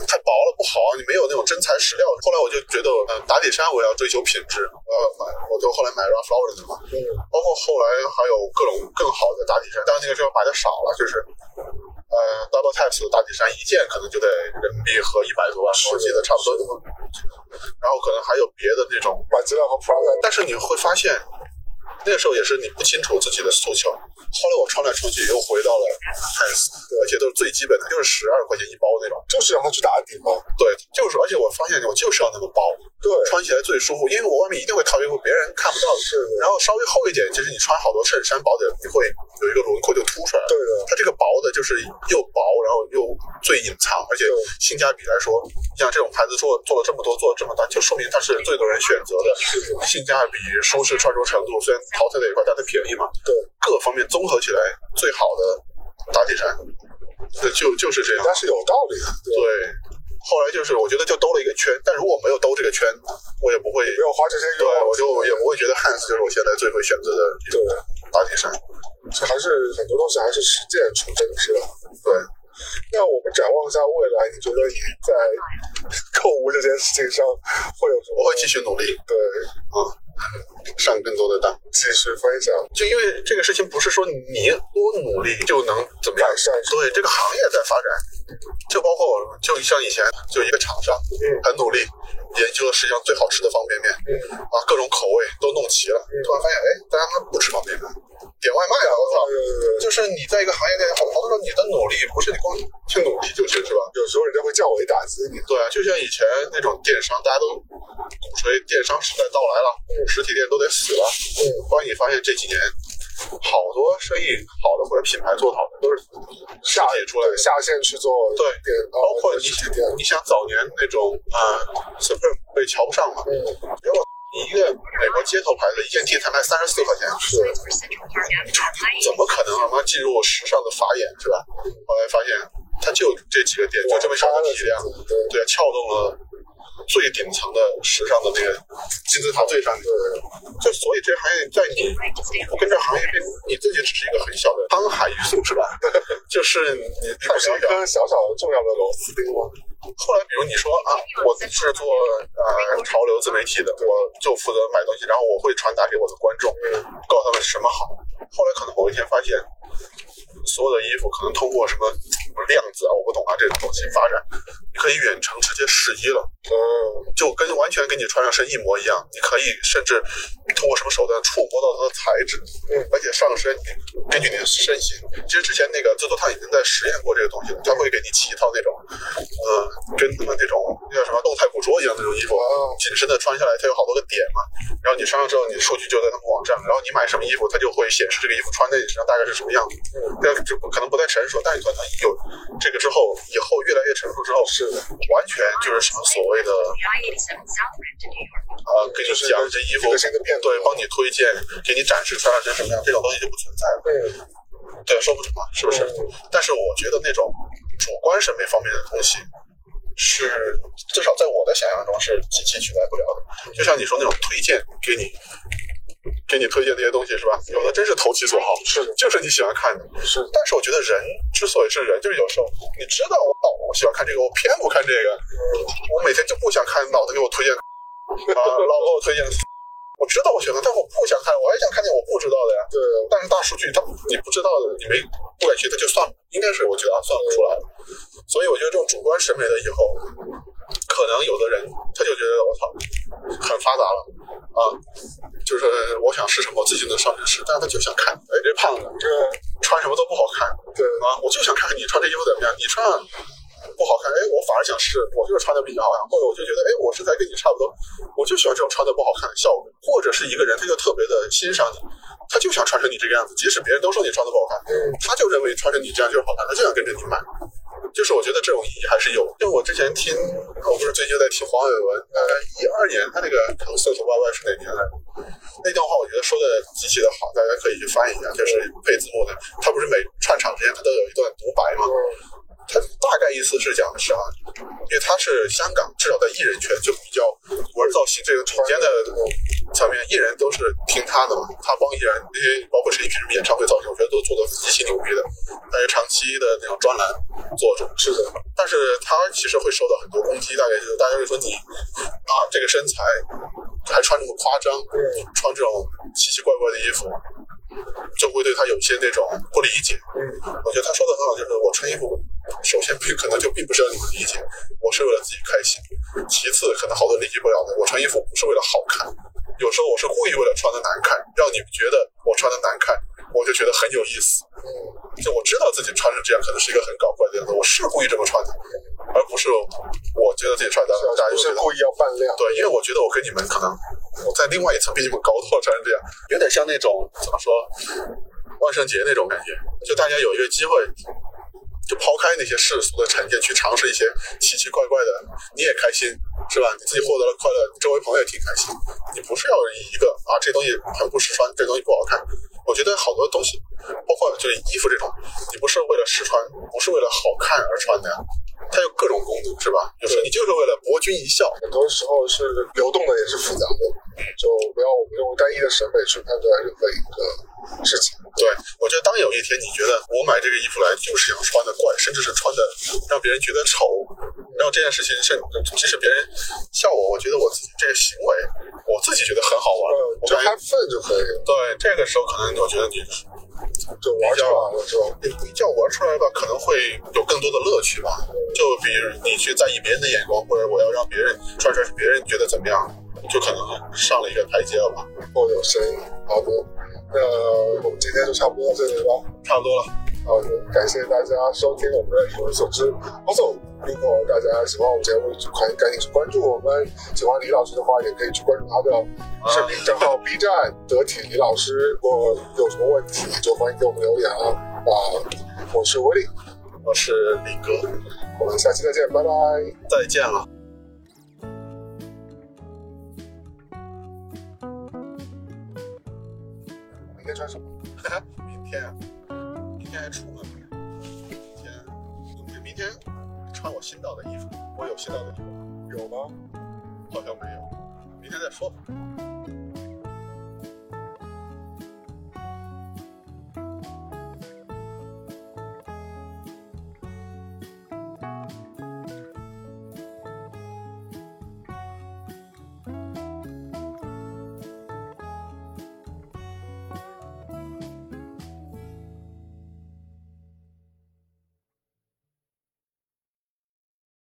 B: 太薄了不好啊？你没有那种真材实料。后来我就觉得，呃，打底衫我要追求品质，呃，买我就后来买 Ralph Lauren 的嘛，
A: 嗯，
B: 包括后来还有各种更好的打底衫，当然那个时候买的少了，就是呃 double taps 的打底衫一件可能就得人民币合一百多万，我记得差不多。然后可能还有别的那种，
A: 买资料和 Prada
B: 但是你会发现，那个时候也是你不清楚自己的诉求。后来我穿来出去又回到了 Hans，而且都是最基本的，就是十二块钱一包那种。
A: 就是让它去打底嘛。
B: 对，就是，而且我发现我就是要那个薄，
A: 对，
B: 穿起来最舒服，因为我外面一定会套衣服，别人看不到的。然后稍微厚一点，就是你穿好多衬衫薄点，你会有一个轮廓就凸出来了。
A: 对的，
B: 它这个薄的就是又薄，然后又最隐藏，而且性价比来说，像这种牌子做做了这么多，做了这么大，就说明它是最多人选择的。性价比、舒适、穿着程度，虽然淘汰的一块，但它便宜嘛，
A: 对，
B: 各方面综合起来最好的打底衫，对就就是这样。
A: 但是有道理的，对，
B: 对，后来就是我觉得就兜了一个圈，但如果没有兜这个圈，我也不会，
A: 没有花这些
B: 对
A: 冤枉
B: 我就也不会觉得 Hans 就是我现在最会选择的一打底衫。
A: 这还是很多东西还是实践出真知的。
B: 对，
A: 那我们展望一下未来，你觉得你在购物这件事情上会有什么？
B: 我会继续努力。
A: 对，
B: 嗯，上更多的当。
A: 继续分享。
B: 就因为这个事情不是说你多努力就能怎么样。对这个行业在发展，就包括我就像以前就一个厂商
A: 嗯。
B: 很努力研究了世界上最好吃的方便面
A: 嗯
B: 啊，各种口味都弄齐了，突然发现哎，大家他不吃方便面，点外卖啊，我操！就是你在一个行业内，好好多时候你的努力不是你光去努力就行是吧？
A: 有时候人家会降维打击你，
B: 对，就像以前那种电商，大家都鼓吹电商时代到来了，实体店都得死了。
A: 嗯，
B: 后来你发现这几年，好多生意好的或者品牌做得好的都是
A: 下
B: 体出来的。
A: 下线去做
B: 对，包括
A: 一些店，
B: 你想早年那种呃 Supreme 被瞧不上嘛，
A: 嗯，
B: 结果你一个美国街头牌子一件 T 才卖三十四块钱，
A: 是，
B: 怎么可能他妈进入时尚的法眼是吧？后来发现它就这几个店，就这么小的体量，
A: 对
B: 对，撬动了最顶层的时尚的那个金字塔最上面。
A: 对，
B: 就所以这行业在你跟这行业变，你自己只是一个很小的沧海一粟是吧？就是你
A: 你
B: 太小小。
A: 不是一颗小小的重要的螺丝钉吗？
B: 后来比如你说啊，我是做呃潮流自媒体的，我就负责买东西，然后我会传达给我的观众，告诉他们什么好。后来可能某一天发现，所有的衣服可能通过什么什么量子啊，我不懂啊这种东西发展，你可以远程直接试衣了。
A: 嗯，
B: 就跟完全跟你穿上身一模一样，你可以甚至通过什么手段触摸到它的材质，
A: 嗯
B: 而且上身根据你的身形，其实之前那个自助探已经在实验过这个东西了，他会给你起一套那种，呃，跟他们那种那叫什么动态捕捉一样那种衣服，
A: 哦
B: 紧身的穿下来，它有好多个点嘛，然后你穿上之后，你的数据就在他们网站，然后你买什么衣服，它就会显示这个衣服穿在你身上大概是什么样子，这这可能不太成熟，但是可能有这个之后，以后越来越成熟之后，
A: 是的，
B: 完全就是什么所谓的。啊，给你讲这衣服对，帮你推荐，给你展示穿上身什么样，这种东西就不存在了。
A: 对，
B: 对，说不准嘛，是不是？
A: 嗯
B: 但是我觉得那种主观审美方面的东西，是至少在我的想象中是极其取代不了的。就像你说那种推荐给你。给你推荐那些东西是吧？有的真是投其所好，
A: 是的
B: 就是你喜欢看的。
A: 是，
B: 但是我觉得人之所以是人，就是有时候你知道我哦，我喜欢看这个，我偏不看这个。我每天就不想看脑子给我推荐啊，老给我推荐。我知道我喜欢，但我不想看，我还想看见我不知道的呀。
A: 对，
B: 但是大数据它你不知道的，你没不敢去，它就算应该是我觉得啊算不出来。所以我觉得这种主观审美的以后，可能有的人他就觉得我操很发达了啊，就是我想试什么我自己能上成是，但是他就想看，哎这胖子
A: 这
B: 穿什么都不好看
A: 对
B: 啊，我就想看看你穿这衣服怎么样，你穿上不好看，哎，我反而想试，我就是穿的比较好看，或者我就觉得，哎，我身材跟你差不多，我就喜欢这种穿的不好看的效果，或者是一个人他就特别的欣赏你，他就想穿成你这个样子，即使别人都说你穿的不好看，
A: 嗯
B: 他就认为穿成你这样就是好看，他就想跟着你买。就是我觉得这种意义还是有，因为我之前听，我不是最近在听黄伟文，呃，一二年他那个《色色 Y Y》是哪年来着？那段话我觉得说的极其的好，大家可以去翻译一下，就是配字幕的。他不是每串场之间他都有一段独白吗？他大概意思是讲的是啊，因为他是香港，至少在艺人圈就比较玩造型这个顶尖的层面，艺人都是听他的嘛，他帮艺人那些包括陈奕迅什么演唱会造型，我觉得都做的极其牛逼的，但是长期的那种专栏作者
A: 是的，
B: 但是他其实会受到很多攻击，大概就是大家会说你啊这个身材还穿这么夸张，穿这种奇奇怪怪的衣服，就会对他有一些那种不理解。
A: 嗯
B: 我觉得他说的很好，就是我穿衣服，首先并可能就并不是让你们理解，我是为了自己开心；其次，可能好多人理解不了的，我穿衣服不是为了好看，有时候我是故意为了穿的难看，让你们觉得我穿的难看，我就觉得很有意思。
A: 嗯
B: 就我知道自己穿成这样可能是一个很搞怪的样子，我是故意这么穿的，而不是我觉得自己穿的大家就
A: 是故意要扮靓，
B: 对，因为我觉得我跟你们可能我在另外一层比你们高度，穿成这样，有点像那种怎么说万圣节那种感觉，就大家有一个机会。就抛开那些世俗的成见，去尝试一些奇奇怪怪的，你也开心是吧？你自己获得了快乐，周围朋友也挺开心。你不是要以一个啊，这东西很不实穿，这东西不好看。我觉得好多东西，包括就是衣服这种，你不是为了试穿，不是为了好看而穿的，它有各种功能是吧？就是你就是为了博君一笑，
A: 很多时候是流动的，也是复杂的，就不要我们用单一的审美去判断任何一个事情。
B: 对，我觉得当有一天你觉得我买这个衣服来就是想穿的怪，甚至是穿的让别人觉得丑，然后这件事情是即使别人笑我，我觉得我自己这个行为，我自己觉得很好玩，
A: 嗯，就
B: 我感觉
A: have fun 就可以了，
B: 对这个时候可能我觉得你
A: 就玩出来了之后？
B: 也不叫玩出来吧，可能会有更多的乐趣吧。就比如你去在意别人的眼光，或者我要让别人穿出来，别人觉得怎么样，就可能上了一个台阶了吧。
A: 或有声音。好的，那我们今天就差不多到这里吧。
B: 差不多了，
A: 好的，感谢大家收听我们的一无所知。Also，如果大家喜欢我们节目，快赶紧去关注我们。喜欢李老师的话，也可以去关注他的视频账号 B 站得体李老师。如果有什么问题，就欢迎给我们留言啊。啊，我是威力，
B: 我是李哥，
A: 我们下期再见，拜拜。
B: 再见了。
A: 明天穿什么？
B: 明天啊，明天还出门明天，明天穿我新到的衣服。我有新到的衣服吗？
A: 有吗？
B: 好像没有。明天再说吧。